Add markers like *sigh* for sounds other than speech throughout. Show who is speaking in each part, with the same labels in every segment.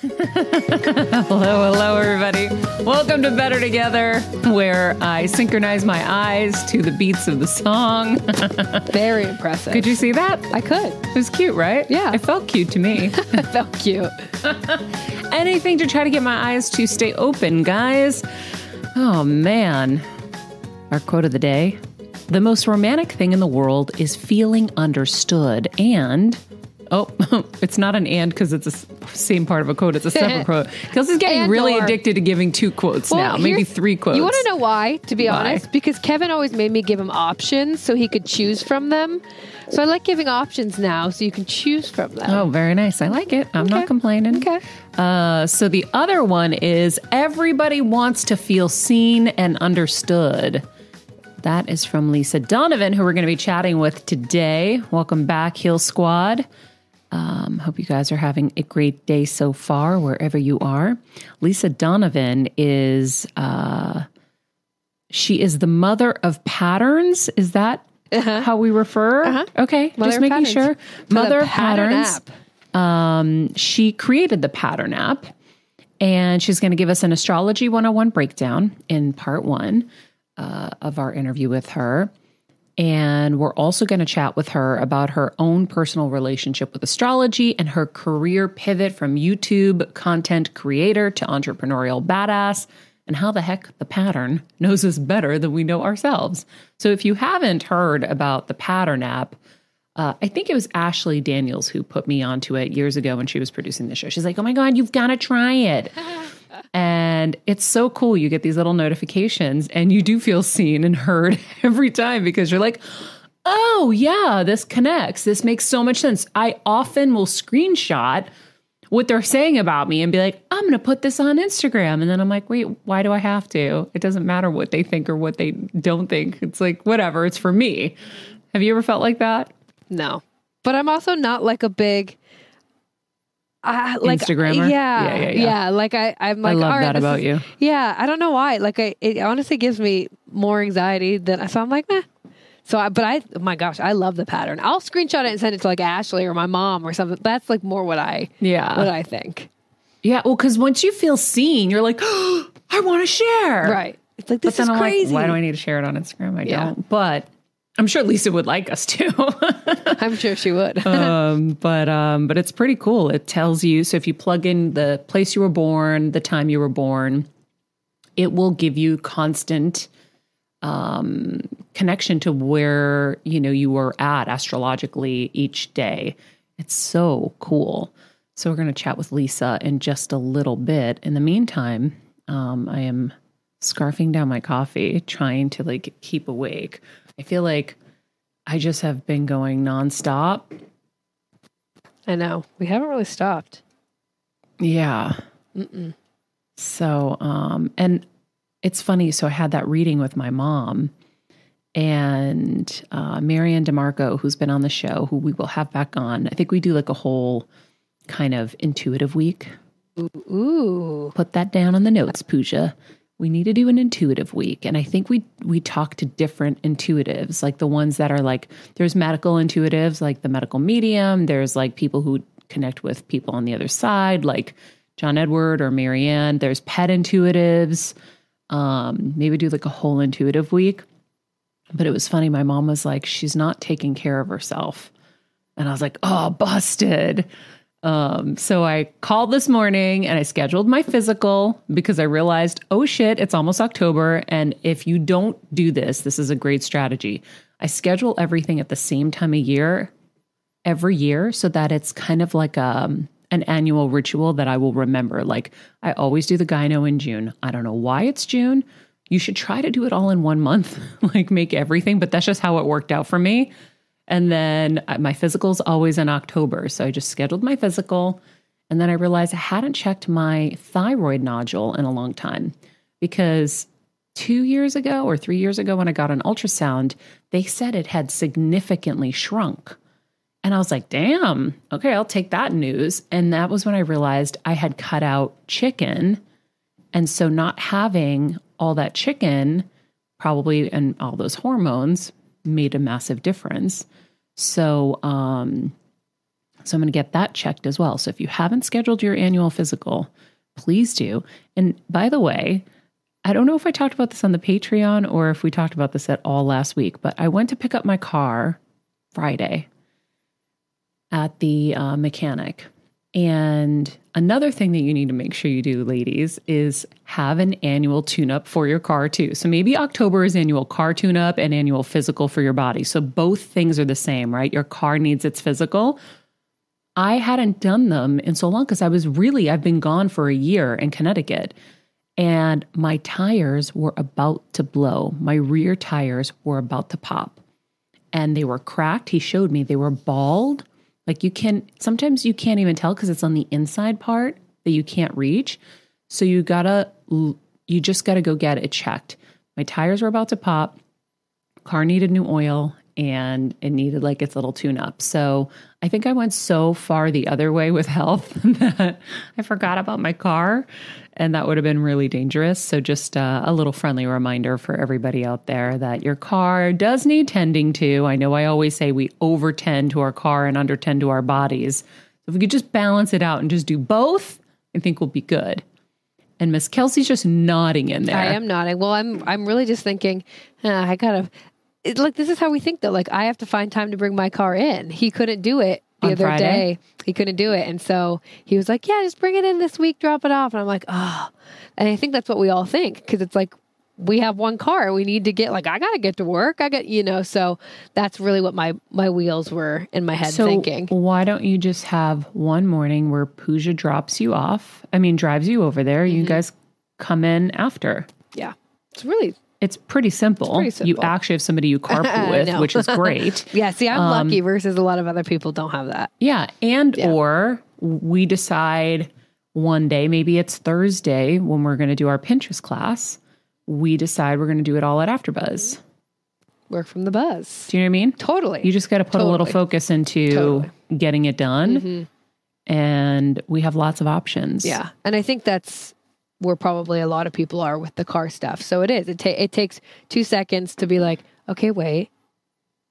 Speaker 1: Hello, hello, everybody. Welcome to Better Together, where I synchronize my eyes to the beats of the song. *laughs*
Speaker 2: Very impressive.
Speaker 1: Could you see that?
Speaker 2: I could.
Speaker 1: It was cute, right?
Speaker 2: Yeah.
Speaker 1: It felt cute to me. *laughs*
Speaker 2: it felt cute. *laughs*
Speaker 1: Anything to try to get my eyes to stay open, guys. Oh, man. Our quote of the day The most romantic thing in the world is feeling understood and Oh, *laughs* it's not an and because it's the same part of a quote. It's a separate *laughs* quote. Kelsey's getting
Speaker 2: And
Speaker 1: really
Speaker 2: or.
Speaker 1: addicted to giving two quotes
Speaker 2: Well,
Speaker 1: now, maybe three quotes.
Speaker 2: You want to know why, to be
Speaker 1: Why?
Speaker 2: honest? Because Kevin always made me give him options so he could choose from them. So I like giving options now so you can choose from them.
Speaker 1: Oh, very nice. I like it. I'm not complaining.
Speaker 2: Okay.
Speaker 1: Uh, so the other one is everybody wants to feel seen and understood. That is from Lisa Donovan, who we're going to be chatting with today. Welcome back, Heal Squad. Um, hope you guys are having a great day so far, wherever you are. Lisa Donovan is uh, she is the mother of patterns. Is that how we refer?
Speaker 2: Uh-huh.
Speaker 1: Okay,
Speaker 2: Mother
Speaker 1: just making
Speaker 2: Patterns.
Speaker 1: sure. Mother of
Speaker 2: Pattern
Speaker 1: patterns.
Speaker 2: app.
Speaker 1: Um, she created the pattern app, and she's going to give us an astrology 101 breakdown in part one uh, of our interview with her. And we're also going to chat with her about her own personal relationship with astrology and her career pivot from YouTube content creator to entrepreneurial badass, and how the heck the pattern knows us better than we know ourselves. So if you haven't heard about the pattern app, uh, I think it was Ashley Daniels who put me onto it years ago when she was producing the show. She's like, "Oh my god, you've got to try it." *laughs* and it's so cool. You get these little notifications and you do feel seen and heard *laughs* every time because you're like, "Oh, yeah, this connects. This makes so much sense." I often will screenshot what they're saying about me and be like, I'm going to put this on Instagram. And then I'm like, wait, why do I have to? It doesn't matter what they think or what they don't think. It's like, whatever, it's for me. Have you ever felt like that?
Speaker 2: No. But I'm also not like a big I like
Speaker 1: Instagrammer?
Speaker 2: Yeah,
Speaker 1: Yeah,
Speaker 2: yeah,
Speaker 1: yeah, yeah.
Speaker 2: Like I, I'm like,
Speaker 1: I love
Speaker 2: all right,
Speaker 1: that about
Speaker 2: is-
Speaker 1: you.
Speaker 2: Yeah, I don't know why. Like I, it honestly gives me more anxiety than. So I'm like, nah, So, I, but I, oh my gosh, I love the pattern. I'll screenshot it and send it to like Ashley or my mom or something. That's like more what I,
Speaker 1: Yeah.
Speaker 2: what I think.
Speaker 1: Yeah, well, because once you feel seen, you're like, oh, *gasps* I want to share.
Speaker 2: Right. It's like
Speaker 1: But
Speaker 2: this
Speaker 1: then
Speaker 2: is
Speaker 1: I'm
Speaker 2: crazy.
Speaker 1: like, why do I need to share it on Instagram? I
Speaker 2: Yeah.
Speaker 1: don't. But I'm sure Lisa would like us to. *laughs*
Speaker 2: I'm sure she would.
Speaker 1: um, *laughs* but um, but it's pretty cool. It tells you so if you plug in the place you were born, the time you were born, it will give you constant um, connection to where you know you were at astrologically each day. It's so cool. So we're going to chat with Lisa in just a little bit. In the meantime, um, I am scarfing down my coffee, trying to like keep awake. I feel like I just have been going nonstop
Speaker 2: I know. We haven't really stopped.
Speaker 1: Yeah. So, um, and it's funny. So I had that reading with my mom and uh, Marianne DeMarco, who's been on the show, who we will have back on. I think we do like a whole kind of intuitive week.
Speaker 2: Ooh.
Speaker 1: Put that down on the notes, Pooja. We need to do an intuitive week. And I think we we talk to different intuitives, like the ones that are like there's medical intuitives, like the medical medium. There's like people who connect with people on the other side, like John Edward or Marianne. There's pet intuitives. Um, maybe do like a whole intuitive week. But it was funny. My mom was like, she's not taking care of herself. And I was like, oh, busted. Um, so I called this morning and I scheduled my physical because I realized, oh shit, it's almost October. And if you don't do this, this is a great strategy. I schedule everything at the same time of year every year so that it's kind of like um an annual ritual that I will remember. Like I always do the gyno in June. I don't know why it's June. You should try to do it all in one month, *laughs* like make everything, but that's just how it worked out for me. And then uh, my physical's always in October. So I just scheduled my physical. And then I realized I hadn't checked my thyroid nodule in a long time because two years ago or three years ago when I got an ultrasound, they said it had significantly shrunk. And I was like, damn, okay, I'll take that news. And that was when I realized I had cut out chicken. And so not having all that chicken, probably, and all those hormones made a massive difference. So, um, so I'm going to get that checked as well. So if you haven't scheduled your annual physical, please do. And by the way, I don't know if I talked about this on the Patreon or if we talked about this at all last week, but I went to pick up my car Friday at the uh, mechanic. And another thing that you need to make sure you do, ladies, is have an annual tune up for your car too. So maybe October is annual car tune up and annual physical for your body. So both things are the same, right? Your car needs its physical. I hadn't done them in so long because I was really, I've been gone for a year in Connecticut and my tires were about to blow. My rear tires were about to pop and they were cracked. He showed me they were bald. Like you can sometimes you can't even tell because it's on the inside part that you can't reach. So you gotta you just gotta go get it checked. My tires were about to pop. Car needed new oil and it needed like its little tune up. So I think I went so far the other way with health *laughs* that I forgot about my car and that would have been really dangerous. So just uh, a little friendly reminder for everybody out there that your car does need tending to. I know I always say we over tend to our car and under tend to our bodies. So if we could just balance it out and just do both, I think we'll be good. And Miss Kelsey's just nodding in there.
Speaker 2: I am nodding. Well, I'm I'm really just thinking. Uh, I gotta. It, like this is how we think though. Like I have to find time to bring my car in. He couldn't do it the
Speaker 1: On
Speaker 2: other
Speaker 1: Friday?
Speaker 2: day. He couldn't do it, and so he was like, "Yeah, just bring it in this week. Drop it off." And I'm like, "Oh," and I think that's what we all think because it's like we have one car. We need to get like I gotta get to work. I got you know. So that's really what my my wheels were in my head
Speaker 1: so
Speaker 2: thinking.
Speaker 1: why don't you just have one morning where Pooja drops you off? I mean, drives you over there.
Speaker 2: Mm-hmm.
Speaker 1: You guys come in after.
Speaker 2: Yeah, it's really
Speaker 1: It's pretty simple.
Speaker 2: pretty
Speaker 1: You actually have somebody you *laughs* carpool with, which is *laughs* great.
Speaker 2: yeah. See, I'm
Speaker 1: Um,
Speaker 2: lucky versus a lot of other people don't have that.
Speaker 1: Yeah. And
Speaker 2: Yeah.
Speaker 1: or we decide one day, maybe it's Thursday when we're going to do our Pinterest class, we decide we're going to do it all at AfterBuzz.
Speaker 2: Work from the buzz.
Speaker 1: Do you know what I mean?
Speaker 2: Totally.
Speaker 1: You just got to put a little focus into
Speaker 2: Totally. Mm-hmm.
Speaker 1: getting it done. And we have lots of options.
Speaker 2: Yeah, and I think that's where probably a lot of people are with the car stuff. So it is. It ta- it takes two seconds to be like, okay, wait,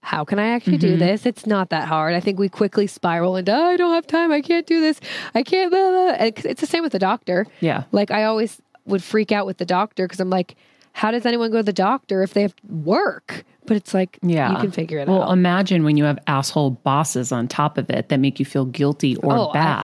Speaker 2: how can I actually do
Speaker 1: Mm-hmm.
Speaker 2: this? It's not that hard. I think we quickly spiral into, I don't have time. I can't do this. I can't. Blah, blah. It's the same with the doctor.
Speaker 1: Yeah.
Speaker 2: Like I always would freak out with the doctor because I'm like, how does anyone go to the doctor if they have work? But it's like,
Speaker 1: Yeah.
Speaker 2: you can figure it
Speaker 1: well,
Speaker 2: out.
Speaker 1: Well, imagine when you have asshole bosses on top of it that make you feel guilty or
Speaker 2: Oh,
Speaker 1: bad.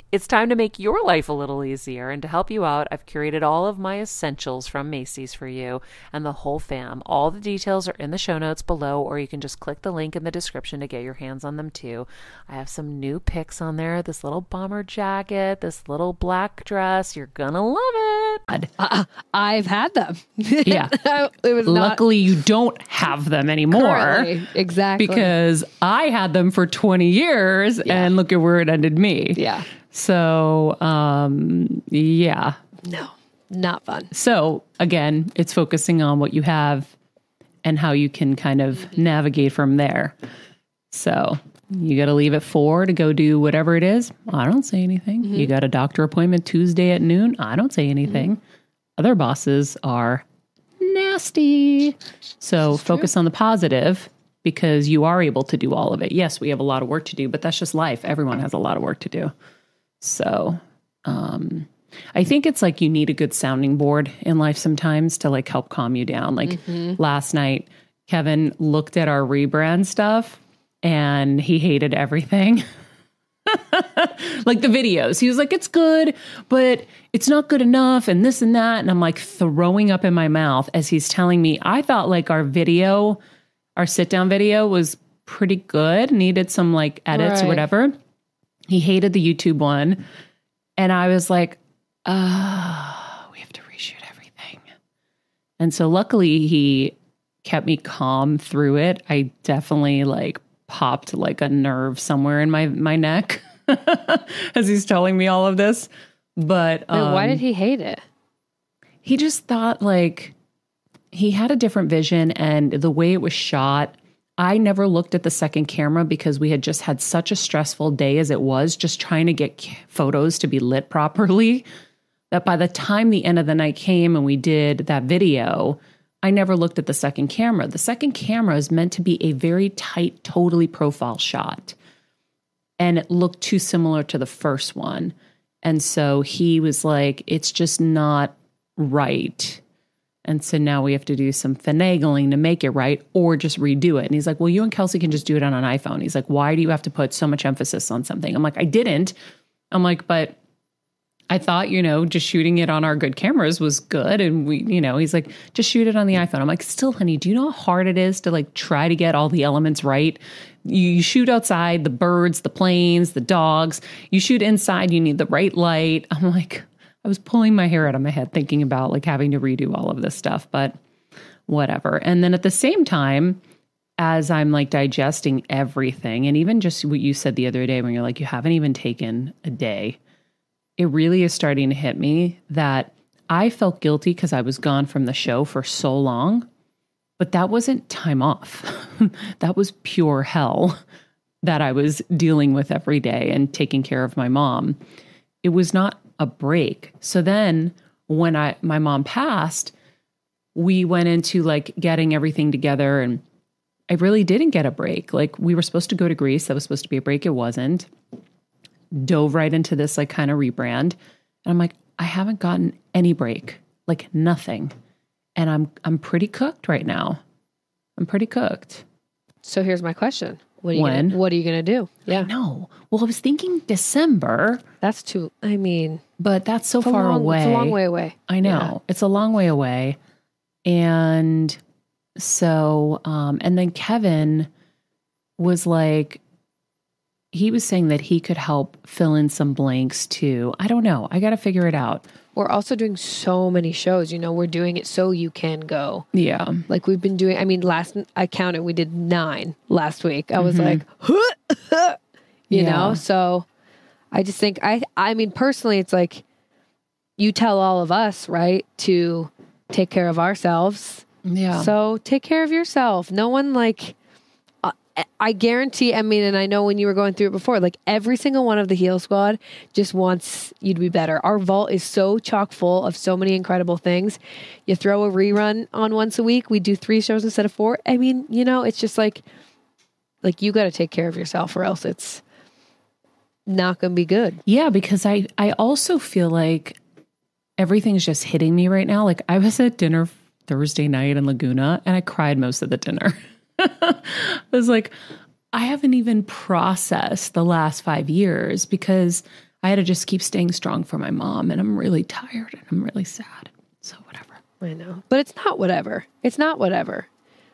Speaker 3: it's time to make your life a little easier. And to help you out, I've curated all of my essentials from Macy's for you and the whole fam. All the details are in the show notes below, or you can just click the link in the description to get your hands on them too. I have some new picks on there this little bomber jacket, this little black dress. You're gonna love it.
Speaker 2: Uh, I've had them.
Speaker 1: Yeah. *laughs*
Speaker 2: it was not
Speaker 1: Luckily, you don't have them anymore.
Speaker 2: currently. exactly
Speaker 1: Because I had them for 20 years and look at where it ended me.
Speaker 2: yeah,
Speaker 1: So, um, yeah.
Speaker 2: no, not fun.
Speaker 1: So, again, it's focusing on what you have and how you can kind of mm-hmm. navigate from there. So, you got to leave at four to go do whatever it is. I don't say anything. You mm-hmm. got a doctor appointment Tuesday at noon. I don't say anything. Mm-hmm. Other bosses are nasty. So, focus on the positive because you are able to do all of it. Yes, we have a lot of work to do, but that's just life. Everyone has a lot of work to do. So, um, I think it's like you need a good sounding board in life sometimes to like help calm you down. Like last night, Kevin looked at our rebrand stuff and he hated everything. *laughs* like the videos. He was like, it's good, but it's not good enough, and this and that. And I'm like throwing up in my mouth as he's telling me, I thought like our video, our sit down video was pretty good, needed some like edits or whatever. He hated the YouTube one. And I was like, oh, we have to reshoot everything. And so luckily he kept me calm through it. I definitely like popped like a nerve somewhere in my my neck *laughs* as he's telling me all of this. But
Speaker 2: Wait, why
Speaker 1: um,
Speaker 2: did he hate it?
Speaker 1: he just thought like he had a different vision and the way it was shot i never looked at the second camera because we had just had such a stressful day as it was just trying to get photos to be lit properly that by the time the end of the night came and we did that video i never looked at the second camera. The second camera is meant to be a very tight totally profile shot. And it looked too similar to the first one. And so he was like it's just not right. And so now we have to do some finagling to make it right or just redo it. And he's like, Well, you and Kelsey can just do it on an iPhone. He's like, Why do you have to put so much emphasis on something? I'm like, I didn't. I'm like, But I thought, you know, just shooting it on our good cameras was good. And we, you know, he's like, just shoot it on the iPhone. I'm like, still, honey, do you know how hard it is to like try to get all the elements right? You, shoot outside the birds, the planes, the dogs. You shoot inside, you need the right light. I'm like, I was pulling my hair out of my head thinking about like having to redo all of this stuff, but whatever. And then at the same time, as I'm like digesting everything, and even just what you said the other day when you're like, you haven't even taken a day, it really is starting to hit me that I felt guilty because I was gone from the show for so long, but that wasn't time off. *laughs* that was pure hell that I was dealing with every day and taking care of my mom. It was not a break. So then when I my mom passed, we went into like getting everything together and I really didn't get a break. Like we were supposed to go to Greece. That was supposed to be a break. It wasn't. Dove right into this like kind of rebrand. And I'm like, I haven't gotten any break. Like nothing. And I'm I'm pretty cooked right now. I'm pretty cooked.
Speaker 2: So here's my question: What are you
Speaker 1: When?
Speaker 2: Gonna, what are you gonna do? Yeah,
Speaker 1: No. Well, I was thinking December,
Speaker 2: that's too. I mean,
Speaker 1: but that's so far
Speaker 2: long,
Speaker 1: away.
Speaker 2: It's a long way away.
Speaker 1: I know. It's a long way away. And so, um, and then Kevin was like, he was saying that he could help fill in some blanks too. I don't know. I got to figure it out.
Speaker 2: We're also doing so many shows. You know, we're doing it so you can go.
Speaker 1: Yeah.
Speaker 2: Like we've been doing. I mean, last I counted, we did nine last week. I was like, mm-hmm. *laughs* you
Speaker 1: Yeah.
Speaker 2: know. So I just think I. I mean, personally, it's like you tell all of us right to take care of ourselves.
Speaker 1: Yeah.
Speaker 2: So take care of yourself. No one like. I guarantee. I mean, and I know when you were going through it before, like every single one of the Heal Squad just wants you to be better. Our vault is so chock full of so many incredible things. You throw a rerun on once a week. We do three shows instead of four. I mean, you know, it's just like, like you got to take care of yourself, or else it's not going to be good.
Speaker 1: Yeah, because I I also feel like everything's just hitting me right now. Like I was at dinner Thursday night in Laguna and I cried most of the dinner. *laughs* I *laughs* was like, I haven't even processed the last five years because I had to just keep staying strong for my mom and I'm really tired and I'm really sad. So whatever.
Speaker 2: I know, but it's not whatever. It's not whatever.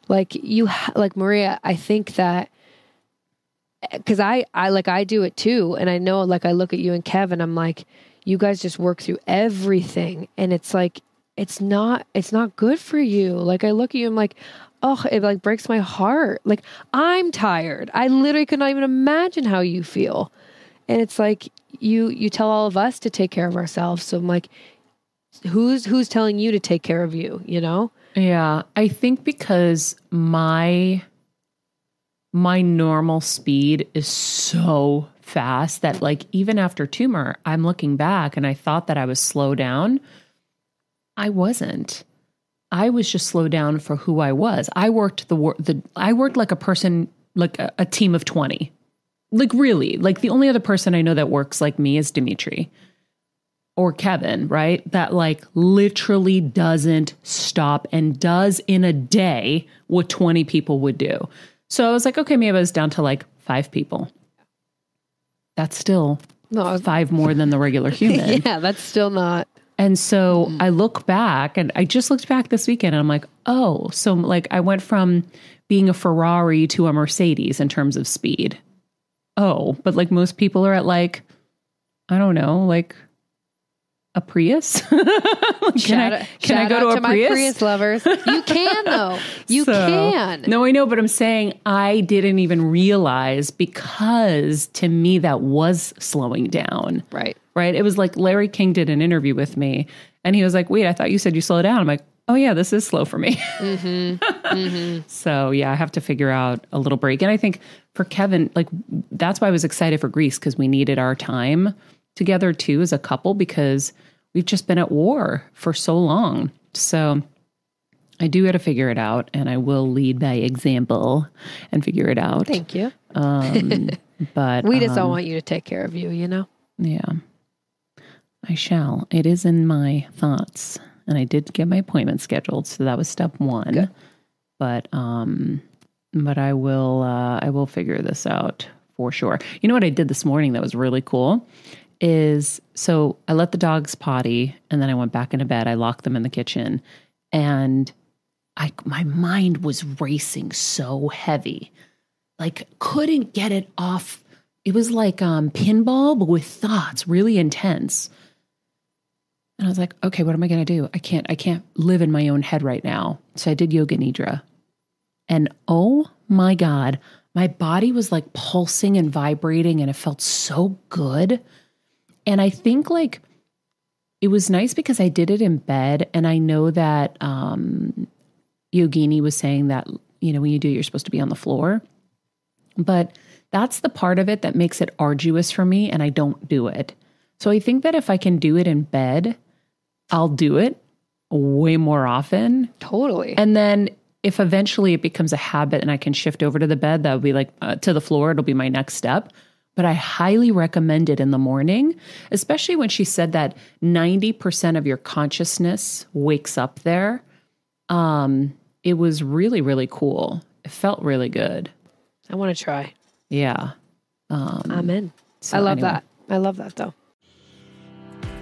Speaker 2: Like you, ha- like Maria. I think that eh, because I, I like I do it too, and I know like I look at you and Kevin. I'm like, you guys just work through everything, and it's like it's not it's not good for you. Like I look at you, I'm like, oh, it like breaks my heart. Like I'm tired. I literally could not even imagine how you feel, and it's like you you tell all of us to take care of ourselves. So I'm like, who's who's telling you to take care of you you know
Speaker 1: Yeah, I think because my my normal speed is so fast that like even after tumor, I'm looking back and I thought that I was slow down. I wasn't. I was just slowed down for who I was. I worked the the I worked like a person like a, a team of 20. Like really, like the only other person I know that works like me is Dimitri or Kevin, right? That like literally doesn't stop and does in a day what 20 people would do. So I was like, okay, maybe I was down to like five people. That's still
Speaker 2: no
Speaker 1: five more than the regular *laughs* human.
Speaker 2: yeah that's still not
Speaker 1: And so mm-hmm. I look back and I just looked back this weekend and I'm like, oh, so like I went from being a Ferrari to a Mercedes in terms of speed. Oh, but like most people are at like, I don't know, like a Prius. *laughs* can
Speaker 2: shout
Speaker 1: I, can I go to a
Speaker 2: my
Speaker 1: Prius?
Speaker 2: Prius lovers you can though *laughs* you
Speaker 1: So-
Speaker 2: can
Speaker 1: No, I know, but I'm saying I didn't even realize because to me that was slowing down
Speaker 2: right
Speaker 1: right? It was like Larry King did an interview with me, and he was like, "Wait, I thought you said you slow down." I'm like, "Oh yeah, this is slow for me." *laughs* Mm-hmm. Mm-hmm. So yeah, I have to figure out a little break, and I think for Kevin, like that's why I was excited for Greece because we needed our time together too as a couple because we've just been at war for so long. So. I do got to figure it out, and I will lead by example and figure it out.
Speaker 2: thank you
Speaker 1: Um, *laughs* but
Speaker 2: we just
Speaker 1: um,
Speaker 2: don't want you to take care of you you know
Speaker 1: yeah. I shall. It is in my thoughts. And I did get my appointment scheduled, so that was step 1.
Speaker 2: Good.
Speaker 1: But um but I will uh I will figure this out for sure. You know what I did this morning that was really cool is so I let the dogs potty and then I went back into bed. I locked them in the kitchen and I my mind was racing so heavy. Like couldn't get it off. It was like um pinball but with thoughts, really intense. And I was like, okay, what am I going to do? I can't I can't live in my own head right now. So I did yoga nidra. And oh my god, my body was like pulsing and vibrating and it felt so good. And I think like it was nice because I did it in bed and I know that um Yogini was saying that you know when you do it, you're supposed to be on the floor. But that's the part of it that makes it arduous for me and I don't do it. So I think that if I can do it in bed, I'll do it way more often.
Speaker 2: totally
Speaker 1: And then if eventually it becomes a habit and I can shift over to the bed, that would be like uh, to the floor, it'll be my next step. But I highly recommend it in the morning, especially when she said that 90% of your consciousness wakes up there. Um, it was really, really cool. It felt really good.
Speaker 2: i want to try
Speaker 1: Yeah. Um,
Speaker 2: i'm in
Speaker 1: so
Speaker 2: i love
Speaker 1: anyway.
Speaker 2: that i love that though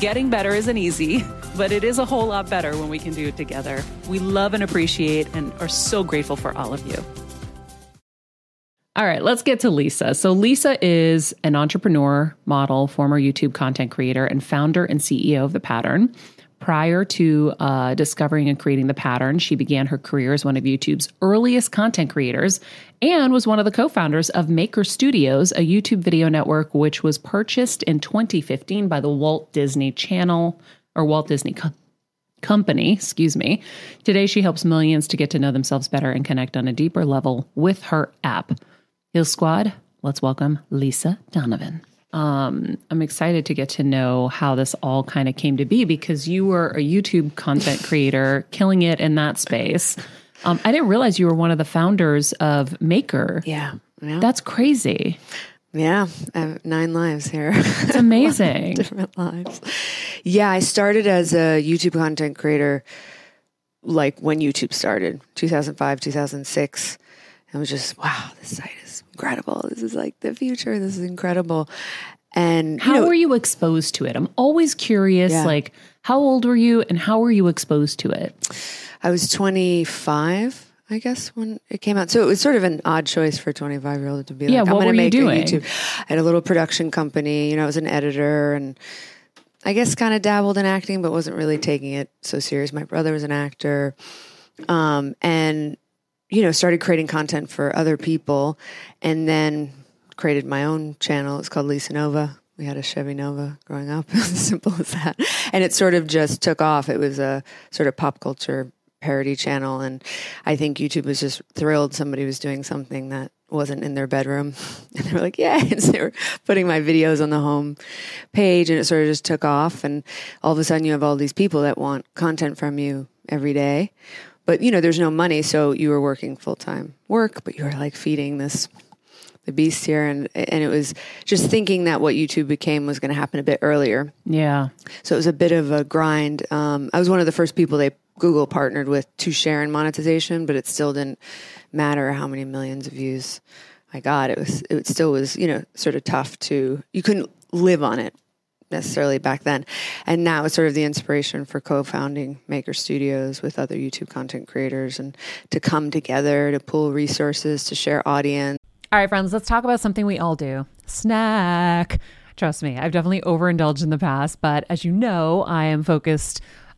Speaker 1: Getting better isn't easy, but it is a whole lot better when we can do it together. We love and appreciate and are so grateful for all of you. All right, let's get to Lisa. So, Lisa is an entrepreneur, model, former YouTube content creator, and founder and CEO of The Pattern. Prior to uh, discovering and creating the pattern, she began her career as one of YouTube's earliest content creators and was one of the co founders of Maker Studios, a YouTube video network which was purchased in 2015 by the Walt Disney Channel or Walt Disney Co- Company. Excuse me. Today, she helps millions to get to know themselves better and connect on a deeper level with her app. Heal Squad, let's welcome Lisa Donovan um, I'm excited to get to know how this all kind of came to be because you were a YouTube content *laughs* creator, killing it in that space. Um, I didn't realize you were one of the founders of Maker.
Speaker 4: Yeah. yeah.
Speaker 1: That's crazy.
Speaker 4: Yeah, I have nine lives here.
Speaker 1: It's *laughs* amazing.
Speaker 4: different lives. Yeah, I started as a YouTube content creator like when YouTube started, 2005, 2006. I was just, wow, this site incredible. This is like the future. This is incredible. And
Speaker 1: how know, were you exposed to it? I'm always curious, yeah. like, how old were you and how were you exposed to it?
Speaker 4: I was 25, I guess, when it came out. So it was sort of an odd choice for a 25 year old to be
Speaker 1: yeah,
Speaker 4: like,
Speaker 1: I'm going to make doing?
Speaker 4: a YouTube. I had a little production company, you know, I was an editor and I guess kind of dabbled in acting, but wasn't really taking it so serious. My brother was an actor. Um, and you know, started creating content for other people and then created my own channel. It's called Lisa Nova. We had a Chevy Nova growing up. *laughs* as simple as that. And it sort of just took off. It was a sort of pop culture parody channel. And I think YouTube was just thrilled somebody was doing something that wasn't in their bedroom. *laughs* And they were like, yeah. *laughs* And so they were putting my videos on the home page and it sort of just took off. And all of a sudden you have all these people that want content from you every day but you know, there's no money, so you were working full time work, but you were like feeding this the beast here, and and it was just thinking that what YouTube became was going to happen a bit earlier.
Speaker 1: Yeah.
Speaker 4: So it was a bit of a grind. Um, I was one of the first people they Google partnered with to share in monetization, but it still didn't matter how many millions of views I got. It was it still was you know sort of tough to you couldn't live on it necessarily back then. And now it's sort of the inspiration for co-founding Maker Studios with other YouTube content creators and to come together to pool resources to share audience.
Speaker 3: All right, friends, let's talk about something we all do. Snack. Trust me, I've definitely overindulged in the past, but as you know, I am focused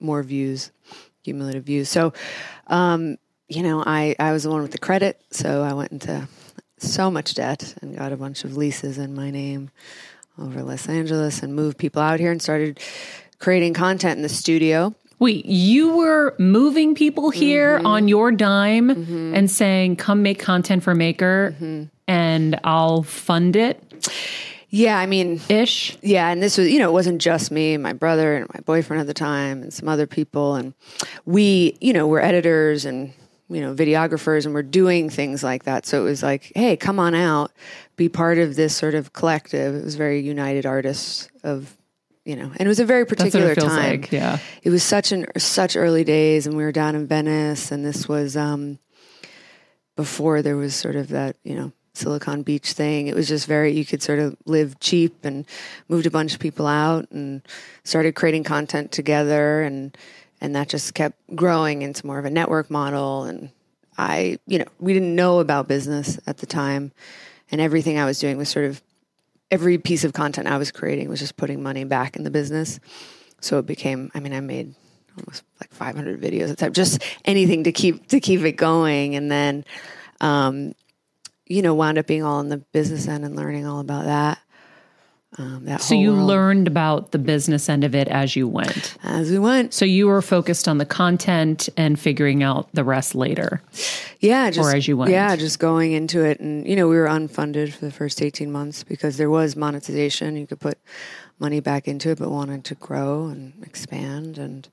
Speaker 4: more views, cumulative views. So, um, you know, I, I was the one with the credit, so I went into so much debt and got a bunch of leases in my name over Los Angeles and moved people out here and started creating content in the studio.
Speaker 1: Wait, you were moving people here mm-hmm. on your dime mm-hmm. and saying, come make content for Maker. Mm-hmm. and I'll fund it
Speaker 4: Yeah, I mean,
Speaker 1: ish.
Speaker 4: yeah, and this was, you know, it wasn't just me, my brother and my boyfriend at the time and some other people. And we, you know, we're editors and, you know, videographers and we're doing things like that. So it was like, hey, come on out, be part of this sort of collective. It was very united artists of, you know, and it was a very particular time.
Speaker 1: like. Yeah.
Speaker 4: It was such an such early days, and we were down in Venice, and this was um, before there was sort of that you know Silicon Beach thing. It was just very you could sort of live cheap and moved a bunch of people out and started creating content together, and and that just kept growing into more of a network model. And I, you know, we didn't know about business at the time, and everything I was doing was sort of every piece of content I was creating was just putting money back in the business. So it became, I mean, I made almost like 500 videos at the time, just anything to keep, to keep it going. And then, um, you know, wound up being all in the business end and learning all about that. Um, that
Speaker 1: So you
Speaker 4: world
Speaker 1: learned about the business end of it as you went.
Speaker 4: as we went.
Speaker 1: So you were focused on the content and figuring out the rest later.
Speaker 4: Yeah, just
Speaker 1: as you went.
Speaker 4: Yeah, just going into it, and you know, we were unfunded for the first eighteen months because there was monetization. You could put money back into it, but wanted to grow and expand, and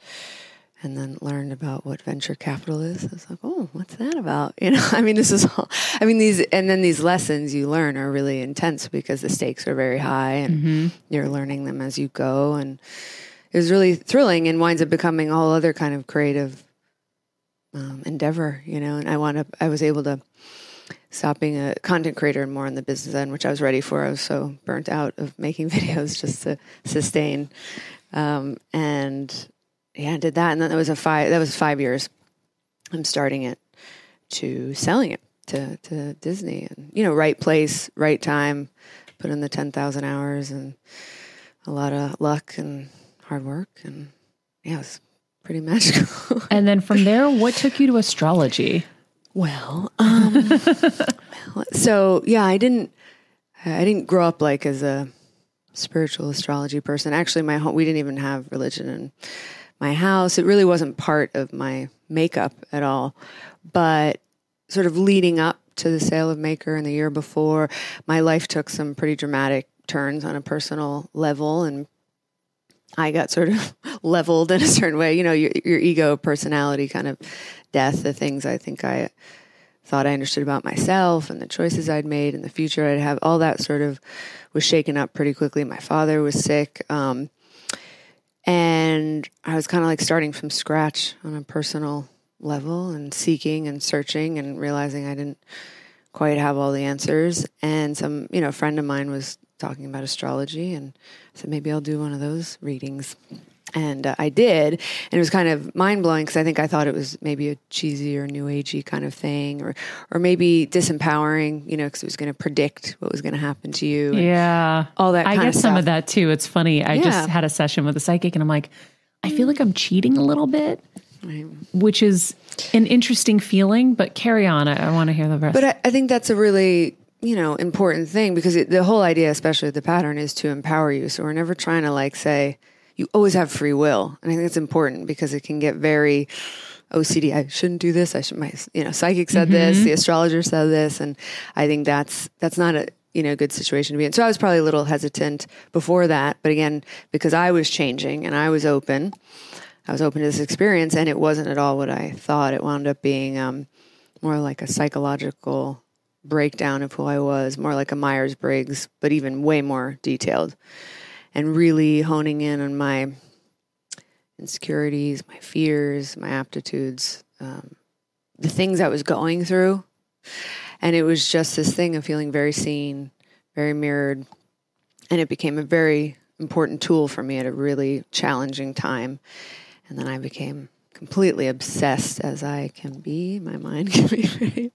Speaker 4: and then learned about what venture capital is. I was like, oh, what's that about? *laughs* You know, I mean, this is all. I mean, these and then these lessons you learn are really intense because the stakes are very high, and you're learning them as you go, and it was really thrilling, and winds up becoming a whole other kind of creative um, endeavor, you know. And I wound up, I was able to stop being a content creator and more on the business end, which I was ready for. I was so burnt out of making *laughs* videos just to sustain, um, and yeah, I did that. And then that was a five. That was five years. I'm starting it to selling it to to Disney, and you know, right place, right time. Put in the ten thousand hours and a lot of luck and hard work, and yeah, it was pretty *laughs* magical.
Speaker 1: And then from there, what took you to astrology?
Speaker 4: Well, um, *laughs* so yeah, I didn't, I didn't grow up like as a spiritual astrology person. Actually, my home, we didn't even have religion in my house. It really wasn't part of my makeup at all. But sort of leading up to the sale of Maker and the year before, my life took some pretty dramatic turns on a personal level and I got sort of *laughs* leveled in a certain way. You know, your, your ego, personality, kind of death, the things I think I thought I understood about myself and the choices I'd made and the future I'd have, all that sort of was shaken up pretty quickly. My father was sick. Um, and I was kind of like starting from scratch on a personal level and seeking and searching and realizing I didn't quite have all the answers. And some, you know, friend of mine was talking about astrology and said, maybe I'll do one of those readings. And uh, I did. And it was kind of mind blowing because I think I thought it was maybe a cheesy or new agey kind of thing or, or maybe disempowering, you know, because it was going to predict what was going to happen to you. and
Speaker 1: Yeah.
Speaker 4: All that
Speaker 1: I
Speaker 4: kind
Speaker 1: get
Speaker 4: of
Speaker 1: some of that too. It's funny. I
Speaker 4: Yeah.
Speaker 1: just had a session with a psychic and I'm like, I feel like I'm cheating a little bit, which is an interesting feeling, but carry on. I, I want to hear the rest.
Speaker 4: But I, I think that's a really you know important thing because it, the whole idea, especially with the pattern, is to empower you. So we're never trying to like say you always have free will, and I think it's important because it can get very OCD. I shouldn't do this. I should. My you know psychic said this. The astrologer said this, and I think that's that's not a you know good situation to be in. So I was probably a little hesitant before that, but again because I was changing and I was open. I was open to this experience, and it wasn't at all what I thought. It wound up being um, more like a psychological breakdown of who I was, more like a Myers Briggs, but even way more detailed, and really honing in on my insecurities, my fears, my aptitudes, um, the things I was going through. And it was just this thing of feeling very seen, very mirrored. And it became a very important tool for me at a really challenging time. And then I became completely obsessed as I can be. My mind *laughs* can be very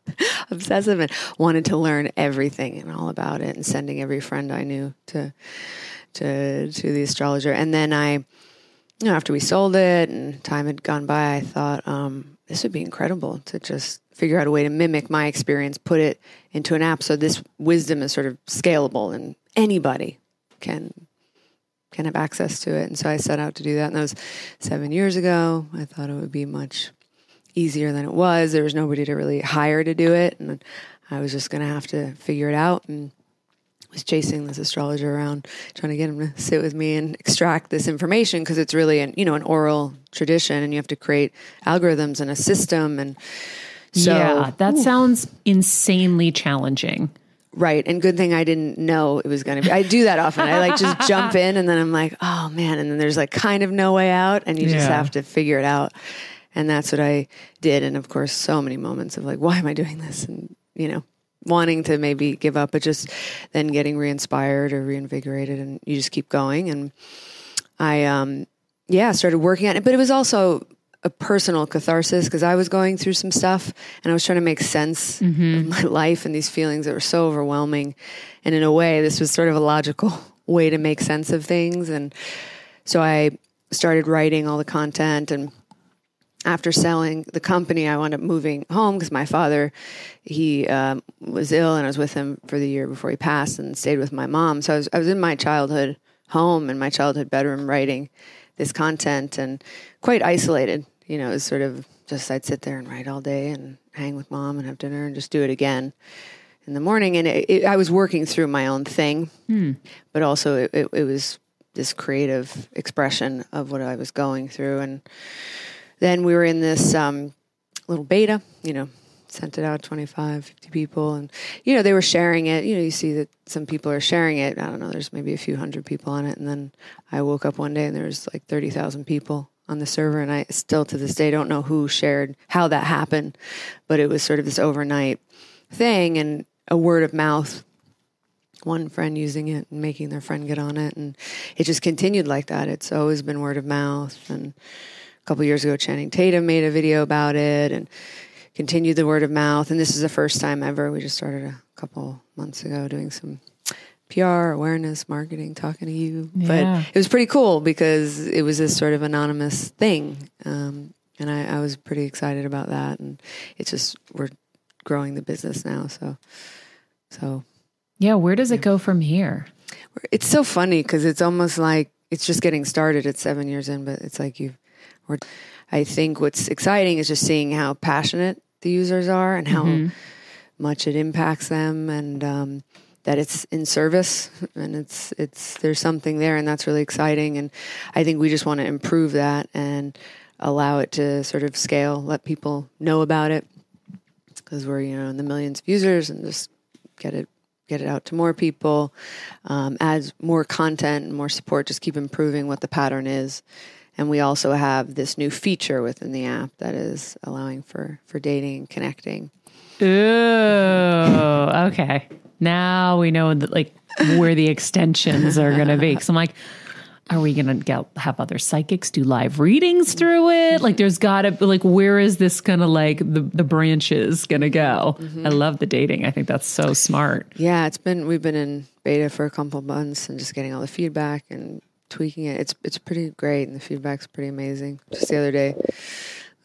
Speaker 4: obsessive and wanted to learn everything and all about it and sending every friend I knew to to to the astrologer. And then I you know, after we sold it and time had gone by, I thought, um, this would be incredible to just figure out a way to mimic my experience, put it into an app so this wisdom is sort of scalable and anybody can can have access to it. And so I set out to do that. And that was seven years ago. I thought it would be much easier than it was. There was nobody to really hire to do it. And I was just going to have to figure it out and was chasing this astrologer around trying to get him to sit with me and extract this information because it's really an you know an oral tradition and you have to create algorithms and a system and so
Speaker 1: yeah, that sounds insanely challenging.
Speaker 4: right and good thing I didn't know it was going to be I do that often I like just jump in and then I'm like oh man and then there's like kind of no way out and you just have to figure it out and that's what I did and of course so many moments of like why am I doing this? and you know wanting to maybe give up but just then getting re-inspired or reinvigorated and you just keep going. And I um yeah started working on it but it was also a personal catharsis because I was going through some stuff and I was trying to make sense of my *laughs* life and these feelings that were so overwhelming. And in a way this was sort of a logical *laughs* way to make sense of things. And so I started writing all the content and after selling the company, I wound up moving home because my father, he um, was ill, and I was with him for the year before he passed, and stayed with my mom. So I was I was in my childhood home in my childhood bedroom writing this content, and quite isolated. You know, it was sort of just I'd sit there and write all day and hang with mom and have dinner and just do it again in the morning. And it, it, I was working through my own thing, but also it, it, it was this creative expression of what I was going through and then we were in this um, little beta, you know, sent it out 25, 50 people. And, you know, they were sharing it. You know, you see that some people are sharing it. I don't know, there's maybe a few hundred people on it. And then I woke up one day and there was like 30,000 people on the server. And I still to this day don't know who shared, how that happened. But it was sort of this overnight thing and a word of mouth one friend using it and making their friend get on it and it just continued like that it's always been word of mouth and couple years ago channing tatum made a video about it and continued the word of mouth and this is the first time ever we just started a couple months ago doing some pr awareness marketing talking to you
Speaker 1: Yeah.
Speaker 4: but it was pretty cool because it was this sort of anonymous thing um, and I, I was pretty excited about that and it's just we're growing the business now so so
Speaker 1: Yeah, where does it go from here?
Speaker 4: it's so funny because it's almost like it's just getting started. It's seven years in, but it's like you've. Or I think what's exciting is just seeing how passionate the users are and how much it impacts them, and um, that it's in service and it's it's there's something there, and that's really exciting. And I think we just want to improve that and allow it to sort of scale, let people know about it because we're you know in the millions of users, and just get it get it out to more people, um, add more content and more support, just keep improving what the pattern is. And we also have this new feature within the app that is allowing for, for dating and connecting.
Speaker 1: Ooh, okay. Now we know that like where the extensions are going to be. So I'm like, are we going to get have other psychics do live readings through it? Like, there's got to like, where is this going to like the the branches going to go? Mm-hmm. I love the dating. I think that's so smart.
Speaker 4: Yeah, it's been we've been in beta for a couple months and just getting all the feedback and tweaking it. It's it's pretty great and the feedback's pretty amazing. Just the other day,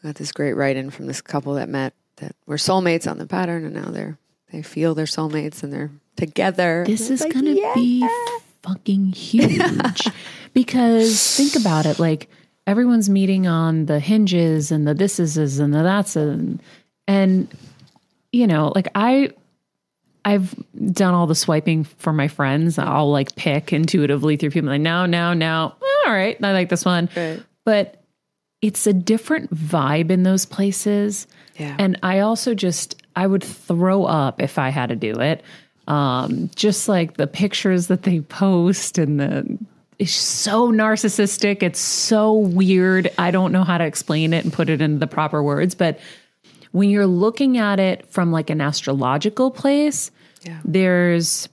Speaker 4: I got this great write in from this couple that met that were soulmates on the pattern and now they're they feel they're soulmates and they're together.
Speaker 1: This is
Speaker 4: like,
Speaker 1: to
Speaker 4: yeah.
Speaker 1: be fucking *laughs* huge because think about it like everyone's meeting on the hinges and the this is and the that's and and you know like I I've done all the swiping for my friends. I'll like pick intuitively through people like now, now, now. All right, I like this one.
Speaker 4: Right.
Speaker 1: But it's a different vibe in those places.
Speaker 4: Yeah.
Speaker 1: And I also just I would throw up if I had to do it. Um, just like the pictures that they post and the it's so narcissistic. It's so weird. I don't know how to explain it and put it into the proper words, but when you're looking at it from like an astrological place,
Speaker 4: Yeah.
Speaker 1: there's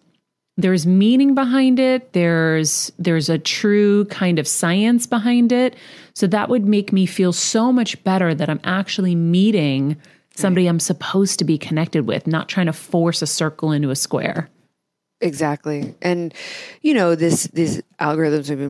Speaker 1: there's meaning behind it there's there's a true kind of science behind it so that would make me feel so much better that i'm actually meeting somebody i'm supposed to be connected with not trying to force a circle into a square
Speaker 4: Exactly. And you know, this these algorithms have been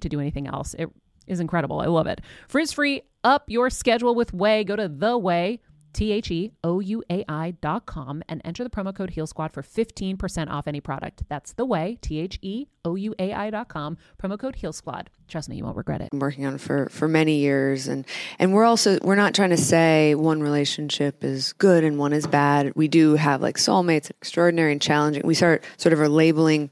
Speaker 3: to do anything else. It is incredible. I love it. Frizz free, up your schedule with Ouai. Go to the Ouai. T H E O U A I dot com and enter the promo code Heal Squad for 15% off any product. That's the Ouai, T H E O U A I dot com, promo code Heal Squad. Trust me, you won't regret it.
Speaker 4: I'm working on for for many years and and we're also we're not trying to say one relationship is good and one is bad we do have like soulmates extraordinary and challenging we start sort of are labeling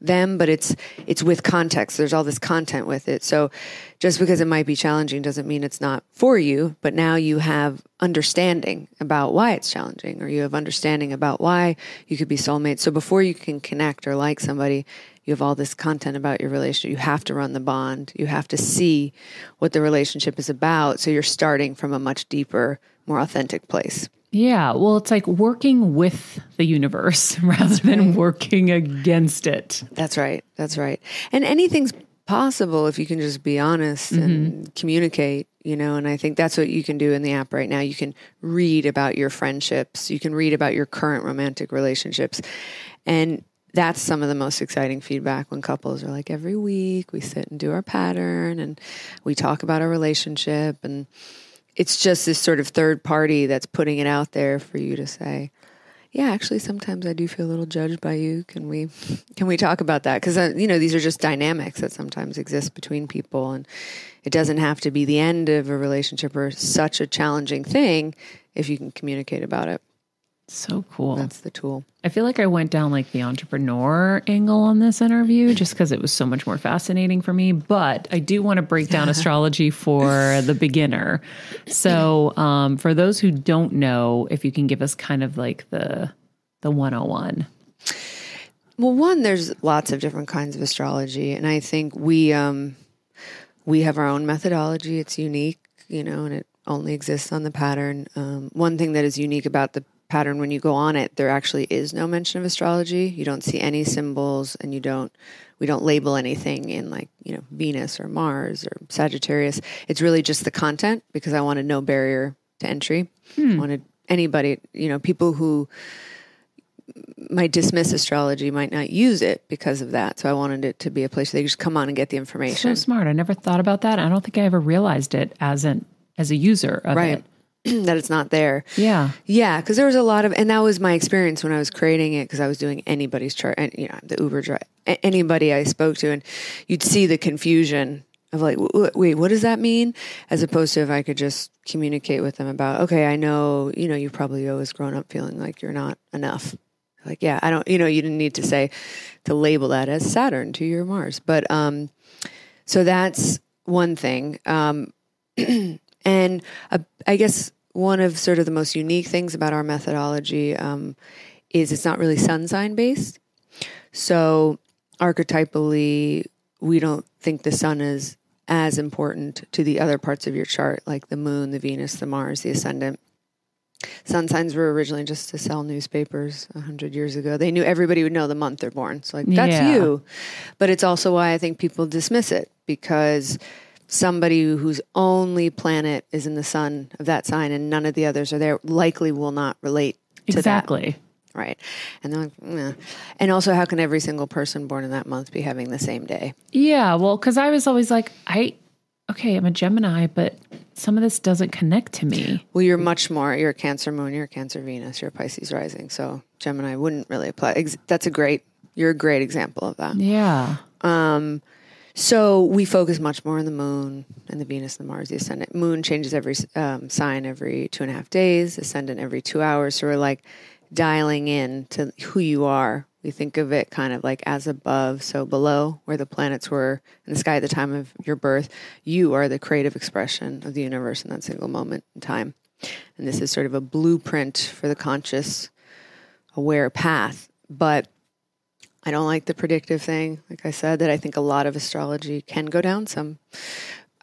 Speaker 4: them but it's it's with context there's all this content with it so just because it might be challenging doesn't mean it's not for you but now you have understanding about why it's challenging or you have understanding about why you could be soulmates so before you can connect or like somebody you have all this content about your relationship. You have to run the bond. You have to see what the relationship is about. So you're starting from a much deeper, more authentic place.
Speaker 1: Yeah. Well, it's like working with the universe *laughs* rather than working against it.
Speaker 4: That's right. That's right. And anything's possible if you can just be honest and mm-hmm. communicate, you know, and I think that's what you can do in the app right now. You can read about your friendships, you can read about your current romantic relationships. And that's some of the most exciting feedback when couples are like every week we sit and do our pattern and we talk about our relationship and it's just this sort of third party that's putting it out there for you to say yeah actually sometimes i do feel a little judged by you. Can we can we talk about that? Because uh, you know these are just dynamics that sometimes exist between people and it doesn't have to be the end of a relationship or such a challenging thing if you can communicate about it
Speaker 1: So cool.
Speaker 4: that's the tool
Speaker 1: I feel like I went down like the entrepreneur angle on this interview just because it was so much more fascinating for me. But I do want to break down *laughs* astrology for the beginner. So, um, for those who don't know, if you can give us kind of like the the 101.
Speaker 4: Well, one, there's lots of different kinds of astrology, and I think we um, we have our own methodology. It's unique, you know, and it only exists on the pattern. Um, one thing that is unique about the pattern when you go on it, there actually is no mention of astrology. You don't see any symbols, and you don't we don't label anything in like you know Venus or Mars or Sagittarius. It's really just the content because I wanted no barrier to entry. I wanted anybody, you know, people who might dismiss astrology might not use it because of that. So I wanted it to be a place where they just come on and get the information.
Speaker 1: So smart. I never thought about that. I don't think I ever realized it as an as a user of
Speaker 4: right.
Speaker 1: it. *clears throat*
Speaker 4: that it's not there.
Speaker 1: Yeah.
Speaker 4: Yeah, because there was a lot of, and that was my experience when I was creating it because I was doing anybody's chart, and you know, the Uber drive, anybody I spoke to, and you'd see the confusion of like, "W- w- wait, what does that mean? As opposed to if I could just communicate with them about, okay, I know, you know, you've probably always grown up feeling like you're not enough. Like, yeah, I don't, you know, you didn't need to say to label that as Saturn to your Mars, but um, so that's one thing. Um, *clears throat* and uh, I guess one of sort of the most unique things about our methodology um, is it's not really sun sign based. So archetypally, we don't think the sun is as important to the other parts of your chart, like the moon, the Venus, the Mars, the ascendant. Sun signs were originally just to sell newspapers a hundred years ago. They knew everybody would know the month they're born. So like that's
Speaker 1: Yeah.
Speaker 4: you. But it's also why I think people dismiss it because somebody whose only planet is in the sun of that sign and none of the others are there likely will not relate to that.
Speaker 1: Exactly.
Speaker 4: Right. And they're like, nah. And also how can every single person born in that month be having the same day?
Speaker 1: Yeah, well, because I was always like, I, okay, I'm a Gemini, but some of this doesn't connect to me.
Speaker 4: Well, you're much more. You're a Cancer moon. You're a Cancer Venus. You're a Pisces rising. So Gemini wouldn't really apply. That's a great. You're a great example of that.
Speaker 1: Yeah.
Speaker 4: Um, So we focus much more on the moon and the Venus and the Mars, the ascendant. Moon changes every um, sign every two and a half days. Ascendant every two hours. So we're like dialing in to who you are We think of it kind of like as above, so below where the planets were in the sky at the time of your birth. You are the creative expression of the universe in that single moment in time. And this is sort of a blueprint for the conscious, aware path. But I don't like the predictive thing. Like I said, that I think a lot of astrology can go down some.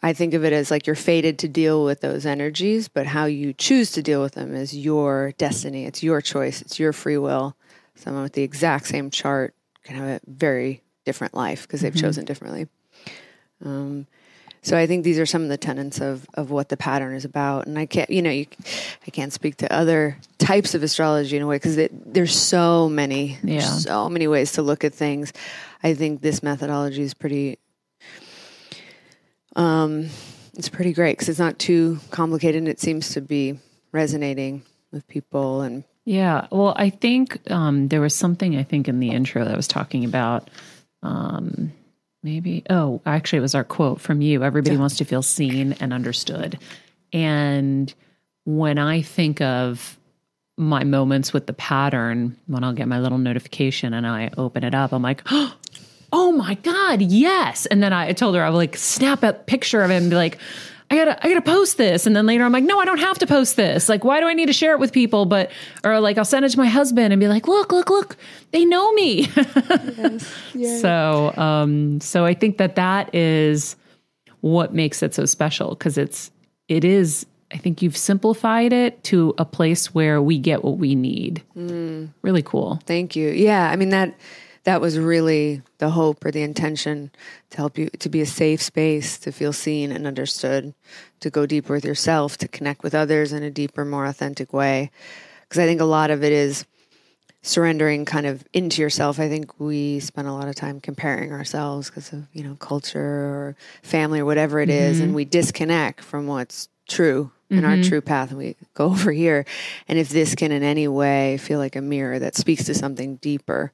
Speaker 4: I think of it as like you're fated to deal with those energies, but how you choose to deal with them is your destiny. It's your choice. It's your free will. Someone with the exact same chart can have a very different life because they've chosen differently. Um, so I think these are some of the tenets of, of what the pattern is about. And I can't, you know, you, I can't speak to other types of astrology in a way because there's so many,
Speaker 1: Yeah.
Speaker 4: so many ways to look at things. I think this methodology is pretty, um, it's pretty great because it's not too complicated and it seems to be resonating with people and
Speaker 1: Yeah. Well, I think um, there was something I think in the intro that I was talking about. Um, maybe, oh, actually, it was our quote from you everybody wants to feel seen and understood. And when I think of my moments with the pattern, when I'll get my little notification and I open it up, I'm like, *gasps* oh my God, yes. And then I told her, I would like snap a picture of it and be like, I gotta, I gotta post this. And then later I'm like, no, I don't have to post this. Like, why do I need to share it with people? But, or like, I'll send it to my husband and be like, look, look, look, they know me. *laughs* Yes. So, um, so I think that that is what makes it so special because it's, it is, I think you've simplified it to a place where we get what we need. Really cool.
Speaker 4: Thank you. Yeah, I mean that that was really the hope or the intention to help you to be a safe space to feel seen and understood, to go deeper with yourself, to connect with others in a deeper, more authentic way. Because I think a lot of it is surrendering kind of into yourself. I think we spend a lot of time comparing ourselves because of, you know, culture or family or whatever it is, and mm-hmm. we disconnect from what's true in our mm-hmm. true path and we go *laughs* over here. And if this can in any way feel like a mirror that speaks to something deeper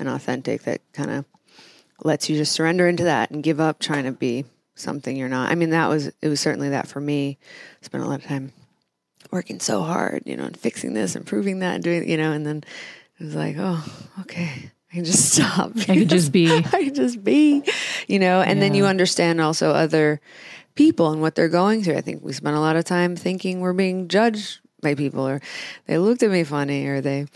Speaker 4: and authentic that kind of lets you just surrender into that and give up trying to be something you're not. I mean, that was, it was certainly that for me. Spent a lot of time working so hard, you know, and fixing this, improving that, and doing, you know, and then it was like, oh, okay, I can just *laughs* stop.
Speaker 1: I could just be. *laughs*
Speaker 4: I can just be, you know, and then you understand also other people and what they're going through. I think we spent a lot of time thinking we're being judged by people or they looked at me funny or they,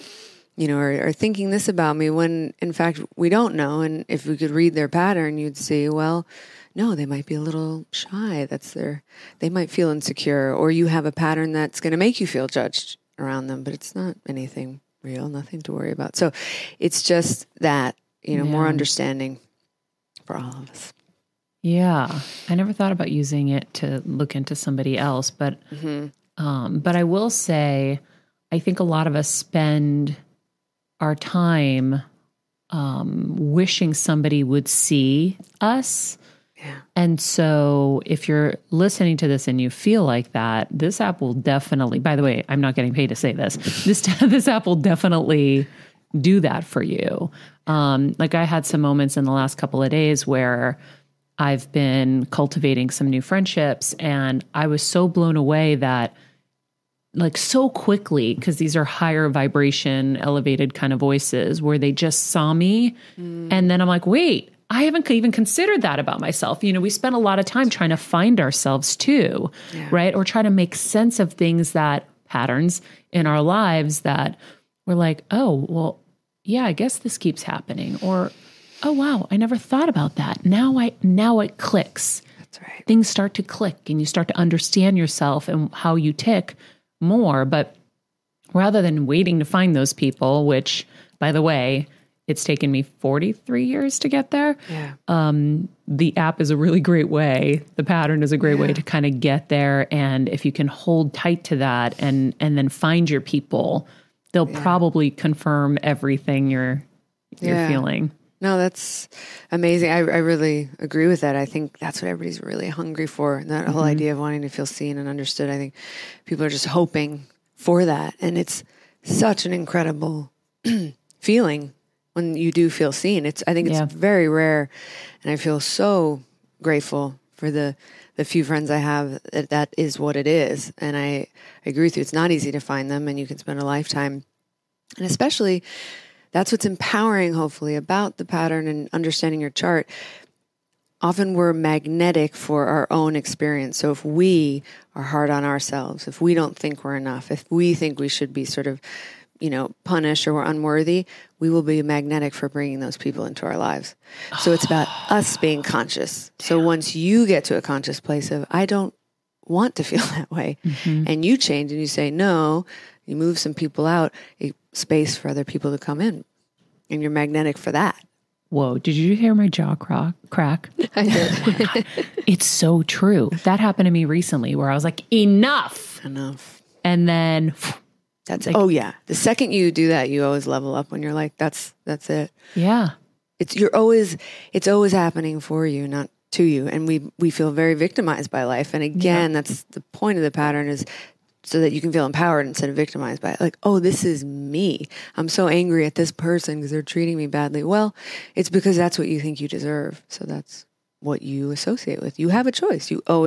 Speaker 4: you know, are, are thinking this about me when in fact we don't know. And if we could read their pattern, you'd see, well, no, they might be a little shy. That's their, they might feel insecure or you have a pattern that's going to make you feel judged around them, but it's not anything real, nothing to worry about. So it's just that, you know, more understanding for all of us.
Speaker 1: Yeah, I never thought about using it to look into somebody else, but um, but I will say, I think a lot of us spend our time um, wishing somebody would see us.
Speaker 4: Yeah.
Speaker 1: And so, if you're listening to this and you feel like that, this app will definitely. By the way, I'm not getting paid to say this. *laughs* This this app will definitely do that for you. Um, like I had some moments in the last couple of days where I've been cultivating some new friendships, and I was so blown away that like so quickly because these are higher vibration elevated kind of voices where they just saw me. Mm. And then i'm like wait i haven't even considered that about myself. You know we spend a lot of time trying to find ourselves too right? Or try to make sense of things that patterns in our lives that we're like oh well yeah i guess this keeps happening. Or oh wow i never thought about that. Now i now it clicks.
Speaker 4: That's right.
Speaker 1: things start to click and you start to understand yourself and how you tick more. But rather than waiting to find those people, which, by the way, it's taken me 43 years to get there.
Speaker 4: Yeah.
Speaker 1: Um, the app is a really great way. The pattern is a great way to kind of get there. And if you can hold tight to that and and then find your people, they'll probably confirm everything you're you're
Speaker 4: Yeah.
Speaker 1: feeling.
Speaker 4: No, that's amazing. I, I really agree with that. I think that's what everybody's really hungry for. That whole mm-hmm. idea of wanting to feel seen and understood. I think people are just hoping for that. And it's such an incredible *clears throat* feeling when you do feel seen. It's I think it's
Speaker 1: Yeah.
Speaker 4: very rare. And I feel so grateful for the the few friends I have that that is what it is. And I, I agree with you. It's not easy to find them and you can spend a lifetime and especially that's what's empowering, hopefully, about the pattern and understanding your chart. Often we're magnetic for our own experience. So if we are hard on ourselves, if we don't think we're enough, if we think we should be sort of, you know, punished or we're unworthy, we will be magnetic for bringing those people into our lives. So it's about us being conscious. So once you get to a conscious place of, I don't want to feel *laughs* that way, mm-hmm. and you change and you say, no, you move some people out, a space for other people to come in. And you're magnetic for that.
Speaker 1: Whoa, did you hear my jaw crack? crack? *laughs*
Speaker 2: I did. *laughs*
Speaker 1: Oh it's so true. That happened to me recently where I was like, enough.
Speaker 4: Enough.
Speaker 1: And then
Speaker 4: That's it. oh yeah. The second you do that, you always level up when you're like, that's that's it.
Speaker 1: yeah.
Speaker 4: It's you're always it's always happening for you, not to you. And we we feel very victimized by life. And again, that's the point of the pattern is so that you can feel empowered instead of victimized by it. Like, oh, this is me. I'm so angry at this person because they're treating me badly. Well, it's because that's what you think you deserve. So that's what you associate with. You have a choice. You owe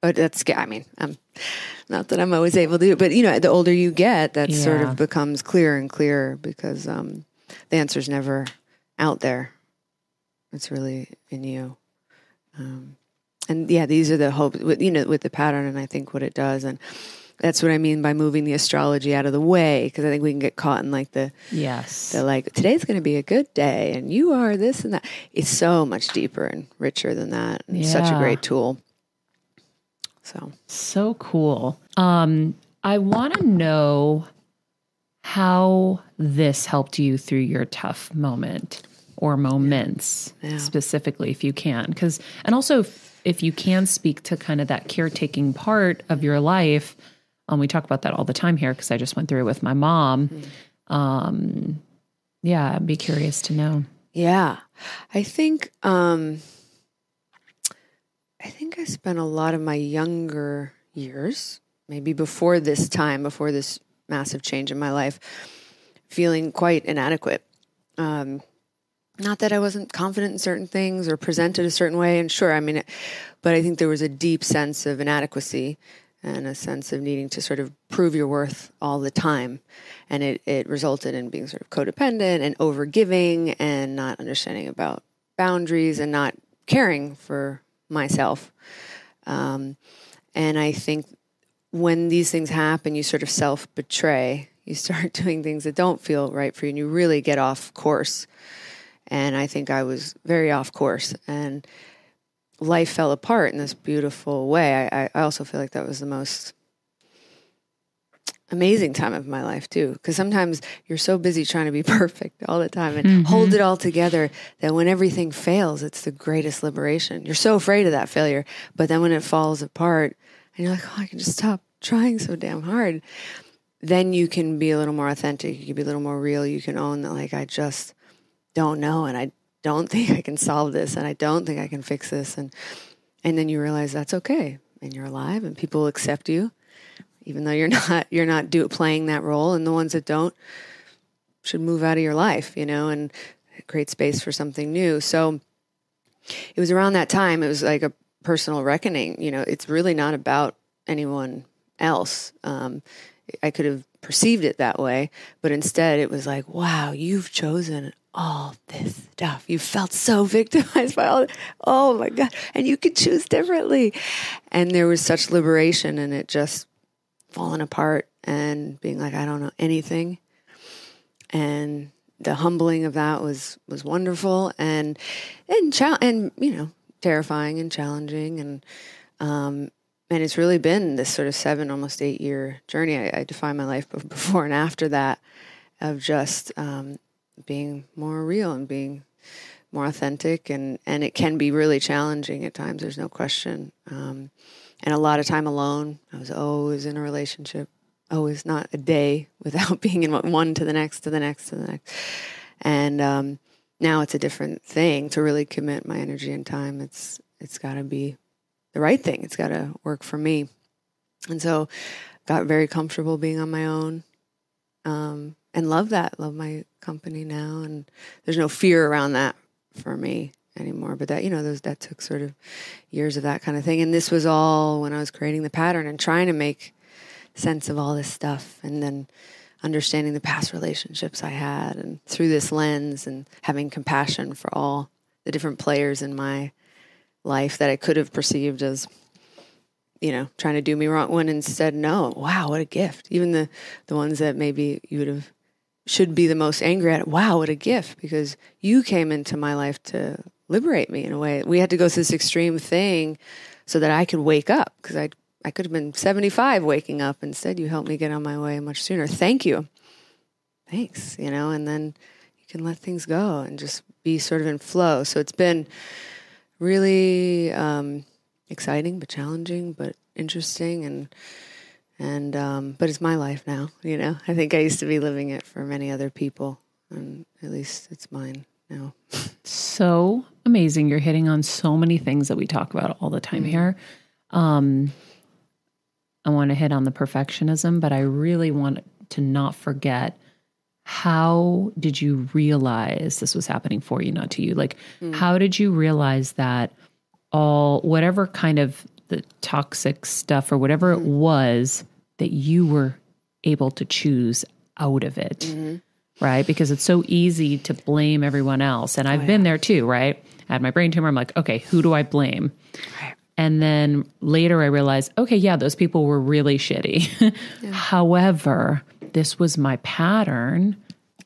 Speaker 4: But that's I mean, um, not that I'm always able to do it, but you know, the older you get, that sort of becomes clearer and clearer because um, the answer's never out there. It's really in you. Um, and yeah, these are the hopes, with, you know, with the pattern, and I think what it does, and that's what I mean by moving the astrology out of the way, because I think we can get caught in like the
Speaker 1: Yes.
Speaker 4: the like today's going to be a good day, and you are this and that. It's so much deeper and richer than that, and such a great tool. So.
Speaker 1: So cool. Um, I want to know how this helped you through your tough moment or moments
Speaker 4: Yeah.
Speaker 1: specifically, if you can. Because, and also if, if you can speak to kind of that caretaking part of your life, um, we talk about that all the time here because I just went through it with my mom. Um, yeah, I'd be curious to know.
Speaker 4: Yeah. I think um I think I spent a lot of my younger years, maybe before this time, before this massive change in my life, feeling quite inadequate. Um not that I wasn't confident in certain things or presented a certain way, and sure, I mean, but I think there was a deep sense of inadequacy and a sense of needing to sort of prove your worth all the time. And it, it resulted in being sort of codependent and overgiving and not understanding about boundaries and not caring for myself. Um, and I think when these things happen, you sort of self betray. You start *laughs* doing things that don't feel right for you and you really get off course. And I think I was very off course. And life fell apart in this beautiful way. I, I also feel like that was the most amazing time of my life too because sometimes you're so busy trying to be *laughs* perfect all the time and mm-hmm. hold it all together that when everything fails it's the greatest liberation. You're so afraid of that failure but then when it falls apart and you're like oh i can just stop trying so damn hard then you can be a little more authentic. You can be a little more real. You can own that like i just don't know and i don't think i can solve this and i don't think i can fix this and and then you realize that's okay and you're alive and people accept you even though you're *laughs* not you're not do playing that role. And the ones that don't should move out of your life you know and create space for something new. So it was around that time it was like a personal reckoning you know it's really not about anyone else. Um, i could have perceived it that way but instead it was like wow you've chosen all this stuff. You felt so victimized by all oh my god and you could choose differently. And there was such liberation and it just falling apart and being like, I don't know anything. and the humbling of that was was wonderful and and cha- and you know terrifying and challenging and um and it's really been this sort of seven almost eight year journey I, I define my life before and after that of just um, being more real and being more authentic and and it can be really challenging at times there's no question um, and a lot of time alone i was always in a relationship always not a day *laughs* without being in one to the next to the next to the next. And um, now it's a different thing to really commit my energy and time. It's it's got to be the right thing. It's got to work for me. And so got very comfortable being on my own. Um, and love that. Love my company now. And there's no fear around that for me anymore. But that, you know, those that took sort of years of that kind of thing. And this was all when I was creating the pattern and trying to make sense of all this stuff and then understanding the past relationships I had and through this lens and having compassion for all the different players in my life that I could have perceived as you know trying to do me wrong when instead no wow what a gift even the the ones that maybe you would have should be the most angry at. Wow, what a gift because you came into my life to liberate me in a way. We had to go through this extreme thing so that I could wake up because I I could have been 75 waking up. Instead, you helped me get on my way much sooner. Thank you. Thanks, you know, and then you can let things go and just be sort of in flow. So it's been really um, exciting, but challenging, but interesting and and um, but it's my life now. You know, I think I used to be living it for many other people, and at least it's mine now.
Speaker 1: so amazing! You're hitting on so many things that we talk about all the time mm-hmm. here. Um, I want to hit on the perfectionism, but I really want to not forget how did you realize this was happening for you, not to you? Like, mm. how did you realize that all, whatever kind of the toxic stuff or whatever mm. it was, that you were able to choose out of it. Right. Because it's so easy to blame everyone else. And I've oh, been there too, right? I had my brain tumor. I'm like, okay, who do I blame? Right. And then later I realized, okay, yeah, those people were really shitty. *laughs* yeah. However, this was my pattern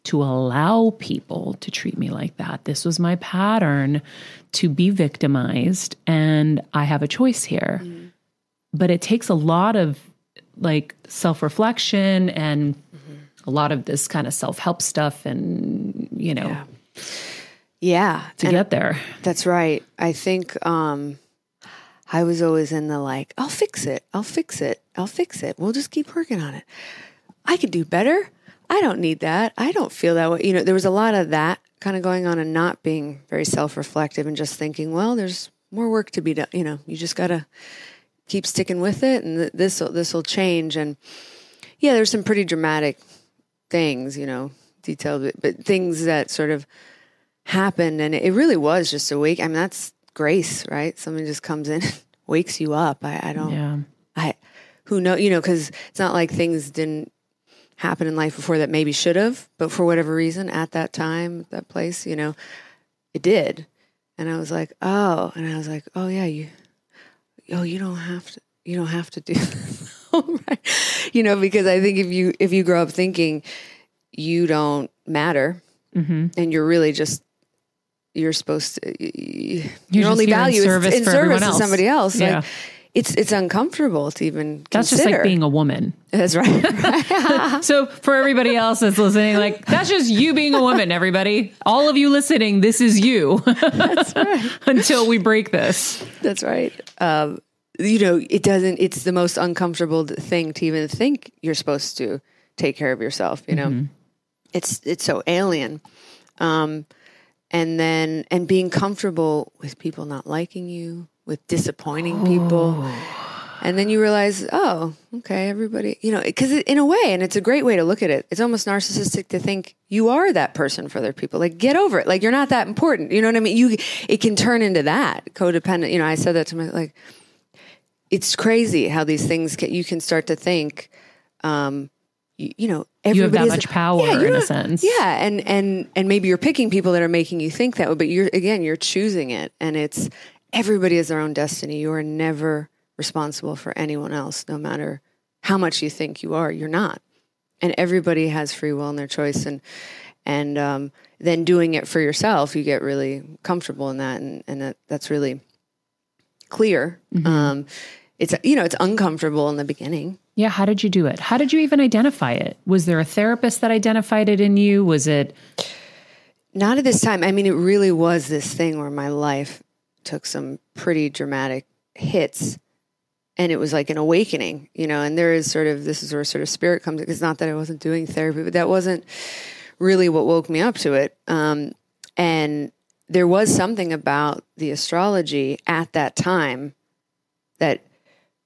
Speaker 1: to allow people to treat me like that. This was my pattern to be victimized. And I have a choice here. Mm. But it takes a lot of like self reflection and mm-hmm. A lot of this kind of self help stuff and, you know.
Speaker 4: Yeah. yeah.
Speaker 1: To and get there.
Speaker 4: That's right. I think um, I was always in the like, I'll fix it. I'll fix it. I'll fix it. We'll just keep working on it. I could do better. I don't need that. I don't feel that way. You know, there was a lot of that kind of going on and not being very self reflective and just thinking, well, there's more work to be done. You know, you just got to keep sticking with it, and this this will change. And yeah, there's some pretty dramatic things, you know, detailed, but things that sort of happened, and it really was just a week. I mean, that's grace, right? Somebody just comes in, *laughs* wakes you up. I, I don't. Yeah. I who know you know because it's not like things didn't happen in life before that maybe should have, but for whatever reason at that time, that place, you know, it did. And I was like, oh, and I was like, oh yeah, you oh, you don't have to, you don't have to do *laughs* this. *laughs* right. You know, because I think if you, if you grow up thinking you don't matter mm-hmm. and you're really just, you're supposed to, you're your only value in service, in service to somebody else. Yeah. Like, it's it's uncomfortable to even
Speaker 1: that's
Speaker 4: consider.
Speaker 1: just like being a woman
Speaker 4: that's right *laughs* *laughs*
Speaker 1: so for everybody else that's listening like that's just you being a woman everybody all of you listening this is you that's right until we break this
Speaker 4: that's right um, you know it doesn't it's the most uncomfortable thing to even think you're supposed to take care of yourself you know mm-hmm. it's it's so alien um, and then and being comfortable with people not liking you with disappointing oh. people. And then you realize, oh, okay, everybody, you know, because in a way, and it's a great way to look at it, it's almost narcissistic to think you are that person for other people. Like, get over it. Like, you're not that important. You know what I mean? You, it can turn into that codependent. You know, I said that to my, like, it's crazy how these things can, you can start to think, um, you, you know,
Speaker 1: you have that much power yeah, in a sense.
Speaker 4: Yeah. And, and, and maybe you're picking people that are making you think that way, but you're, again, you're choosing it. And it's, everybody has their own destiny. You are never responsible for anyone else, no matter how much you think you are. You're not. and everybody has free will in their choice and and um, then doing it for yourself you get really comfortable in that and, and that, that's really clear um, it's you know it's uncomfortable in the beginning
Speaker 1: Yeah. How did you do it? How did you even identify it? Was there a therapist that identified it in you? Was it,
Speaker 4: not at this time i mean it really was this thing where my life took some pretty dramatic hits and it was like an awakening you know and there is sort of this is where sort of spirit comes in. it's not that i wasn't doing therapy but that wasn't really what woke me up to it um, and there was something about the astrology at that time that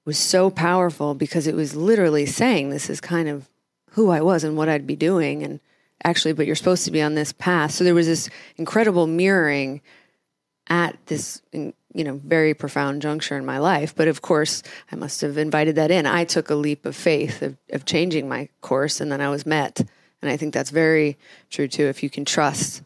Speaker 4: was so powerful because it was literally saying this is kind of who I was and what I'd be doing and actually but you're supposed to be on this path. So there was this incredible mirroring at this you know very profound juncture in my life. But of course I must have invited that in. I took a leap of faith of, of changing my course and then I was met. And I think that's very true too. If you can trust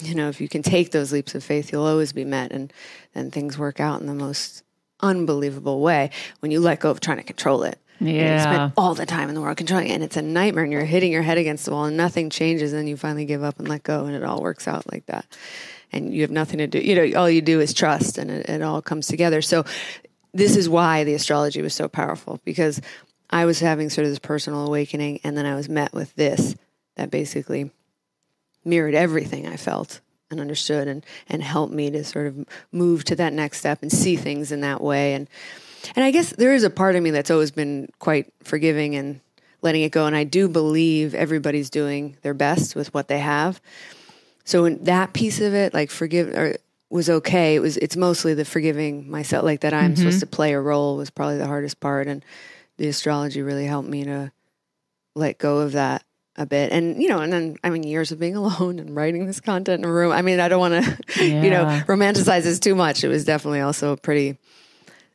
Speaker 4: you know if you can take those leaps of faith you'll always be met and then things work out in the most unbelievable way when you let go of trying to control it and you
Speaker 1: Yeah.
Speaker 4: spend all the time in the world controlling it, and it's a nightmare. And you're hitting your head against the wall, and nothing changes. And you finally give up and let go, and it all works out like that. And you have nothing to do. You know, all you do is trust, and it, it all comes together. So, this is why the astrology was so powerful because I was having sort of this personal awakening, and then I was met with this that basically mirrored everything I felt and understood, and and helped me to sort of move to that next step and see things in that way. And and I guess there is a part of me that's always been quite forgiving and letting it go. And I do believe everybody's doing their best with what they have. So in that piece of it, like forgive or was okay. It was it's mostly the forgiving myself, like that I'm supposed mm-hmm. to play a role was probably the hardest part. And the astrology really helped me to let go of that a bit. And you know, and then I mean years of being *laughs* alone and writing this content in a room. I mean, I don't want to *laughs* you know romanticize this too much. It was definitely also a pretty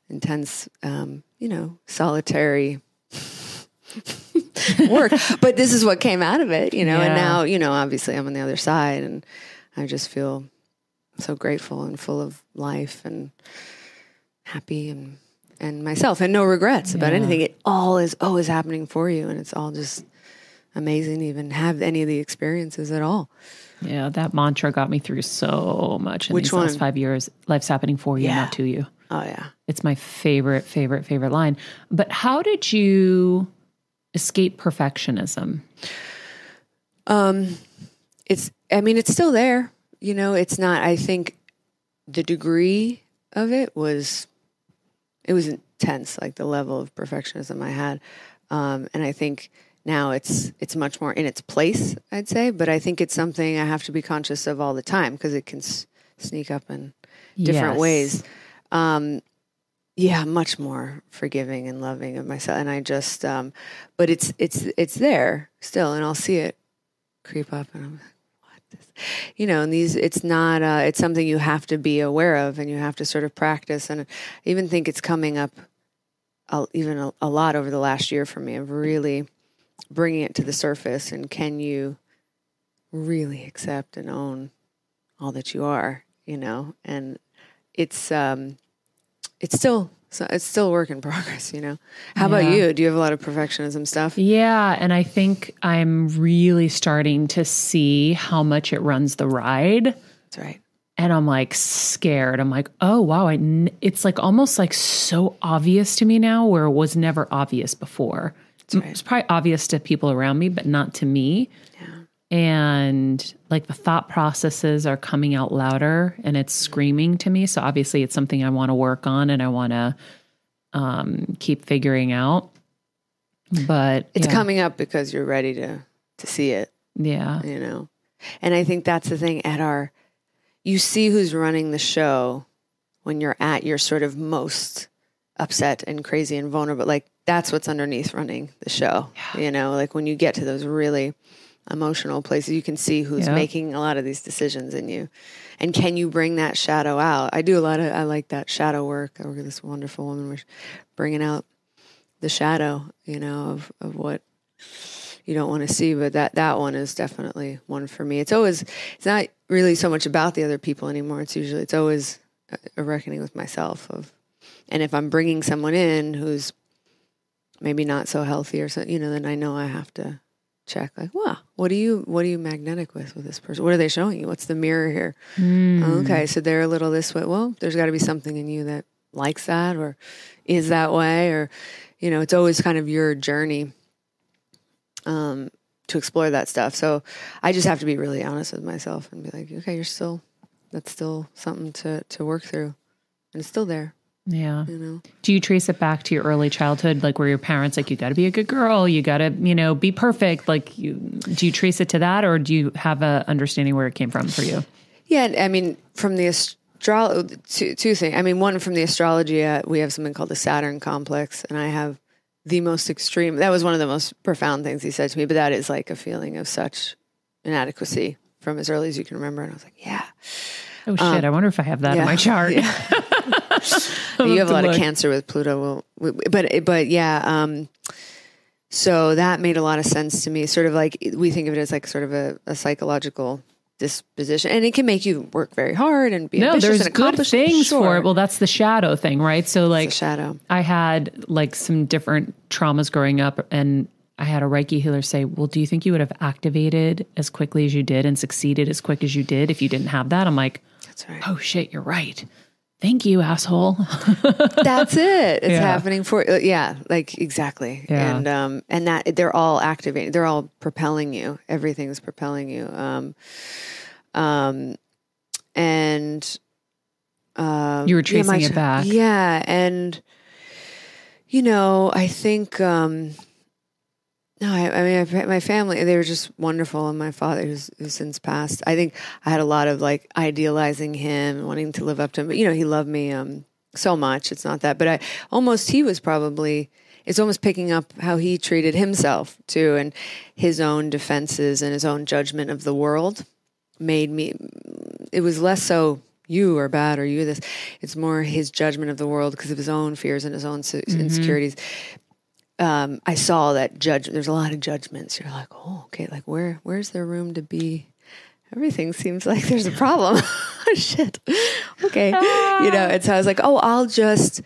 Speaker 4: intense, um, you know, solitary *laughs* work. but this is what came out of it, you know. And now, you know, obviously I'm on the other side, and I just feel so grateful and full of life and happy and and myself and no regrets about anything. It all is always happening for you, and it's all just amazing to even have any of the experiences at all.
Speaker 1: yeah, that mantra got me through so much in
Speaker 4: Which
Speaker 1: these last five years. Life's happening for you,
Speaker 4: Yeah.
Speaker 1: not to you.
Speaker 4: Oh yeah.
Speaker 1: It's my favorite, favorite, favorite line. But how did you escape perfectionism?
Speaker 4: Um, it's. I mean, it's still there. You know, it's not. I think the degree of it was, it was intense. Like the level of perfectionism I had, um, and I think now it's it's much more in its place. I'd say, but I think it's something I have to be conscious of all the time because it can s- sneak up in different
Speaker 1: Yes.
Speaker 4: ways. Um, yeah, much more forgiving and loving of myself, and I just, um, but it's it's it's there still, and I'll see it creep up, and I'm like, what you know, and these, it's not, uh, it's something you have to be aware of, and you have to sort of practice, and I even think it's coming up, a, even a, a lot over the last year for me of really bringing it to the surface, and can you really accept and own all that you are, you know, and it's um it's still so it's still a work in *laughs* progress, you know. How about you? Do you have a lot of perfectionism stuff?
Speaker 1: Yeah. And I think I'm really starting to see how much it runs the ride.
Speaker 4: That's right.
Speaker 1: And I'm like scared. I'm like, oh, wow. I n- it's like almost like so obvious to me now where it was never obvious before.
Speaker 4: Right.
Speaker 1: It's probably obvious to people around me, but not to me. Yeah. And like the thought processes are coming out louder and it's screaming to me. So obviously it's something I want to work on and I want to um, keep figuring out. But
Speaker 4: It's
Speaker 1: yeah.
Speaker 4: coming up because you're ready to to see it,
Speaker 1: Yeah.
Speaker 4: you know. And I think that's the thing at our you see who's running the show when you're at your sort of most upset and crazy and vulnerable. Like that's what's underneath running the show. You know, like when you get to those really emotional places, you can see who's
Speaker 1: Yeah.
Speaker 4: making a lot of these decisions in you. And can you bring that shadow out? I do a lot of, I like that shadow work. I work with this wonderful woman, we're bringing out the shadow, you know, of, of what you don't want to see. But that, that one is definitely one for me. It's always, it's not really so much about the other people anymore. It's usually, it's always a- a reckoning with myself of, and if I'm bringing someone in who's maybe not so healthy or so, you know, then I know I have to check. Like, wow, what are you what are you magnetic with with this person? What are they showing you? What's the mirror here? Okay, so they're a little this way. Well, there's got to be something in you that likes that or is that way, or you know, it's always kind of your journey um, to explore that stuff. So I just have to be really honest with myself and be like, okay, you're still that's still something to to work through, and it's still there.
Speaker 1: Yeah.
Speaker 4: You know.
Speaker 1: Do you trace it back to your early childhood, like where your parents like you got to be a good girl, you got to you know be perfect? Like, you do you trace it to that, or do you have a understanding where it came from for you?
Speaker 4: Yeah, I mean, from the astrology, two, two things. I mean, one from the astrology, uh, we have something called the Saturn complex, and I have the most extreme. That was one of the most profound things he said to me. But that is like a feeling of such inadequacy from as early as you can remember. And I was like, yeah,
Speaker 1: Oh shit! I wonder if I have that in my chart. *laughs* *laughs* *laughs*
Speaker 4: you have a lot of. Cancer with Pluto. Well, but but yeah. Um, so that made a lot of sense to me. Sort of like we think of it as like sort of a, a psychological disposition, and it can make you work very hard and be
Speaker 1: No, there's
Speaker 4: and
Speaker 1: good
Speaker 4: accomplished.
Speaker 1: things for it. Well, that's the shadow thing, right? So, like,
Speaker 4: the shadow.
Speaker 1: I had like some different traumas growing up, and I had a Reiki healer say, Well, do you think you would have activated as quickly as you did and succeeded as quick as you did if you didn't have that? I'm like,
Speaker 4: That's right.
Speaker 1: Oh shit, you're right. Thank you, asshole. *laughs*
Speaker 4: That's it. It's
Speaker 1: Yeah.
Speaker 4: happening for uh, yeah, like exactly.
Speaker 1: Yeah.
Speaker 4: And um and that they're all activating. They're all propelling you. Everything's propelling you. Um um and um
Speaker 1: You were
Speaker 4: yeah, my
Speaker 1: it back.
Speaker 4: Yeah, and you know, I think um no, I, I mean, I've, my family, they were just wonderful. And my father, who's, who's since passed, I think I had a lot of like idealizing him wanting to live up to him. But, you know, he loved me um, so much. It's not that. But I almost, he was probably, it's almost picking up how he treated himself too. And his own defenses and his own judgment of the world made me, it was less so you are bad or you this. It's more his judgment of the world because of his own fears and his own se- insecurities um, I saw that judge. There's a lot of judgments. You're like, oh, okay. Like, where where's there room to be? Everything seems like there's a problem. *laughs* Shit. Okay. You know. And so I was like, oh, I'll just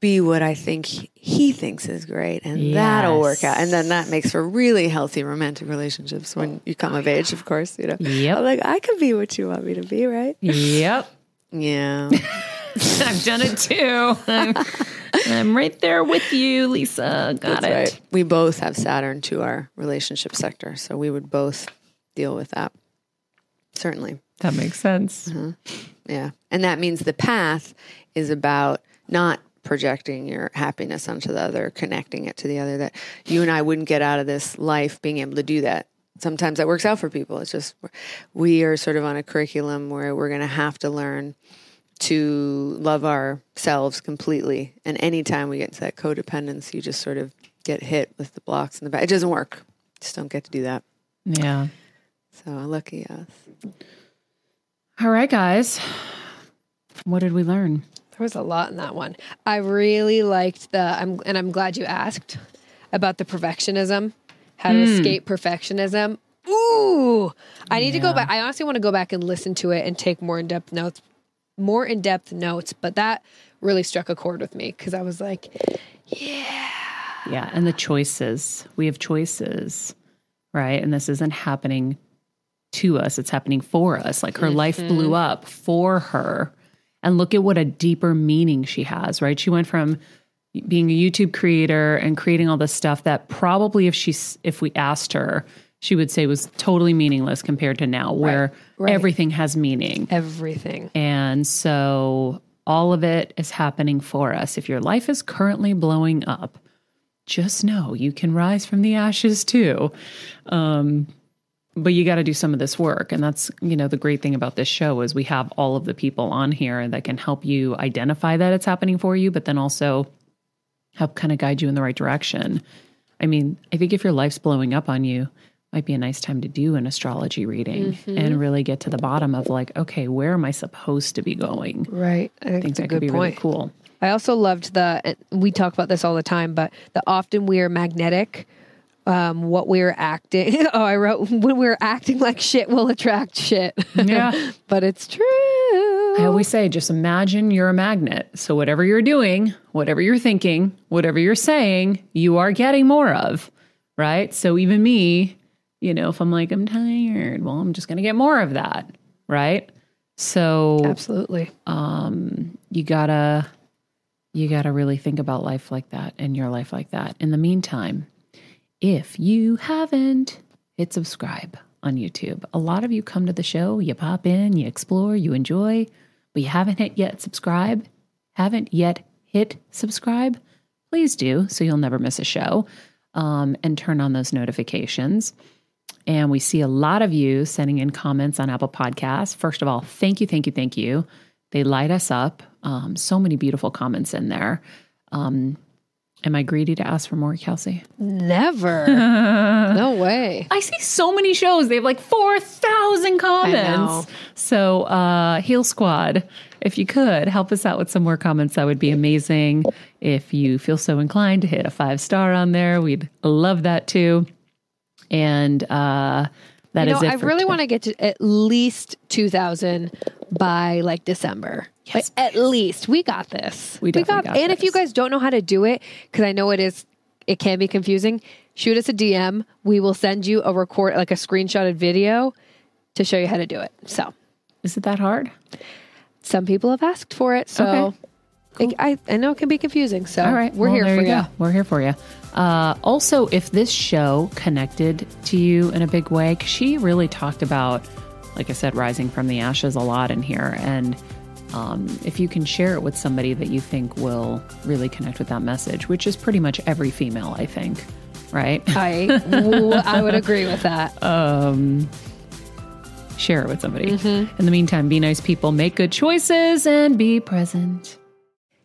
Speaker 4: be what I think he, thinks is great, and that'll work out. And then that makes for really healthy romantic relationships when you come of age. Of course, you know.
Speaker 1: Yep.
Speaker 4: I'm like, I can be what you want me to be, right?
Speaker 1: yep.
Speaker 4: Yeah. *laughs*
Speaker 1: I've done it too. *laughs* I'm, I'm right there with you, Lisa. Got
Speaker 4: That's
Speaker 1: it.
Speaker 4: right. We both have Saturn to our relationship sector, so we would both deal with that. Certainly.
Speaker 1: That makes sense. Mm-hmm.
Speaker 4: Yeah. And that means the path is about not projecting your happiness onto the other, connecting it to the other, that you and I wouldn't get out of this life being able to do that. Sometimes that works out for people. It's just we are sort of on a curriculum where we're going to have to learn to love ourselves completely. And anytime we get into that codependence, you just sort of get hit with the blocks in the back. It doesn't work. Just don't get to do that.
Speaker 1: Yeah.
Speaker 4: So lucky us.
Speaker 1: All right, guys. What did we learn?
Speaker 2: There was a lot in that one. I really liked the I'm and I'm glad you asked about the perfectionism, how to hmm. escape perfectionism. Ooh, I need to go back. I honestly want to go back and listen to it and take more in depth notes, more in depth notes. But that really struck a chord with me because I was like,
Speaker 1: Yeah, Yeah. and the choices. We have choices, right? And this isn't happening to us, it's happening for us. Like her life mm-hmm. blew up for her. And look at what a deeper meaning she has, right? She went from being a YouTube creator and creating all this stuff that probably if she if we asked her, she would say was totally meaningless compared to now where
Speaker 2: right.
Speaker 1: everything has meaning.
Speaker 2: everything.
Speaker 1: And so all of it is happening for us. If your life is currently blowing up, just know you can rise from the ashes too. Um, but you got to do some of this work. And that's, you know, the great thing about this show is we have all of the people on here that can help you identify that it's happening for you, but then also help kind of guide you in the right direction. I mean, I think if your life's blowing up on you, might be a nice time to do an astrology reading and really get to the bottom of like, okay, where am I supposed to be going?
Speaker 2: Right. I
Speaker 1: I
Speaker 2: think
Speaker 1: think
Speaker 2: that's a
Speaker 1: that could be
Speaker 2: point.
Speaker 1: really cool.
Speaker 2: I also loved the, we talk about this all the time, but the often we are magnetic. Um, what we're acting. *laughs* Oh, I wrote when we're acting like shit, we'll attract shit.
Speaker 1: Yeah. *laughs*
Speaker 2: but it's true.
Speaker 1: I always say, just imagine you're a magnet. So whatever you're doing, whatever you're thinking, whatever you're saying, you are getting more of, right? So even me, You know, if I'm like, I'm tired, well, I'm just going to get more of that. Right. So
Speaker 2: Absolutely.
Speaker 1: um, you gotta you gotta really think about life like that and your life like that. In the meantime, if you haven't hit subscribe on YouTube, a lot of you come to the show, you pop in, you explore, you enjoy, but you haven't hit yet subscribe, haven't yet hit subscribe, please do so you'll never miss a show. Um, and turn on those notifications. And we see a lot of you sending in comments on Apple Podcasts. First of all, thank you, thank you, thank you. They light us up. Um, so many beautiful comments in there. Um, am I greedy to ask for more, Kelsey?
Speaker 2: Never. *laughs* no way.
Speaker 1: I see so many shows. They have like 4,000 comments. So, uh, Heal Squad, if you could help us out with some more comments, that would be amazing. If you feel so inclined to hit a five star on there, we'd love that too. And uh, that
Speaker 2: you
Speaker 1: is
Speaker 2: know. I really want to get to at least 2,000 by like December. Like, at least. We got this.
Speaker 1: We definitely got
Speaker 2: And if you guys don't know how to do it, because I know it is, it can be confusing, shoot us a DM. We will send you a record, like a screenshotted video to show you how to do it. So
Speaker 1: Is it that hard?
Speaker 2: some people have asked for it. So
Speaker 1: Okay.
Speaker 2: it- I, I know it can be confusing. So
Speaker 1: All right,
Speaker 2: we're
Speaker 1: well,
Speaker 2: here for you.
Speaker 1: go. We're here for you. Uh, also, if this show connected to you in a big way, 'cause she really talked about, like I said, rising from the ashes a lot in here, and um, if you can share it with somebody that you think will really connect with that message, which is pretty much every female, I think, right?
Speaker 2: I, *laughs* I would agree with that.
Speaker 1: um, share it with somebody. In the meantime, be nice people, make good choices, and be present.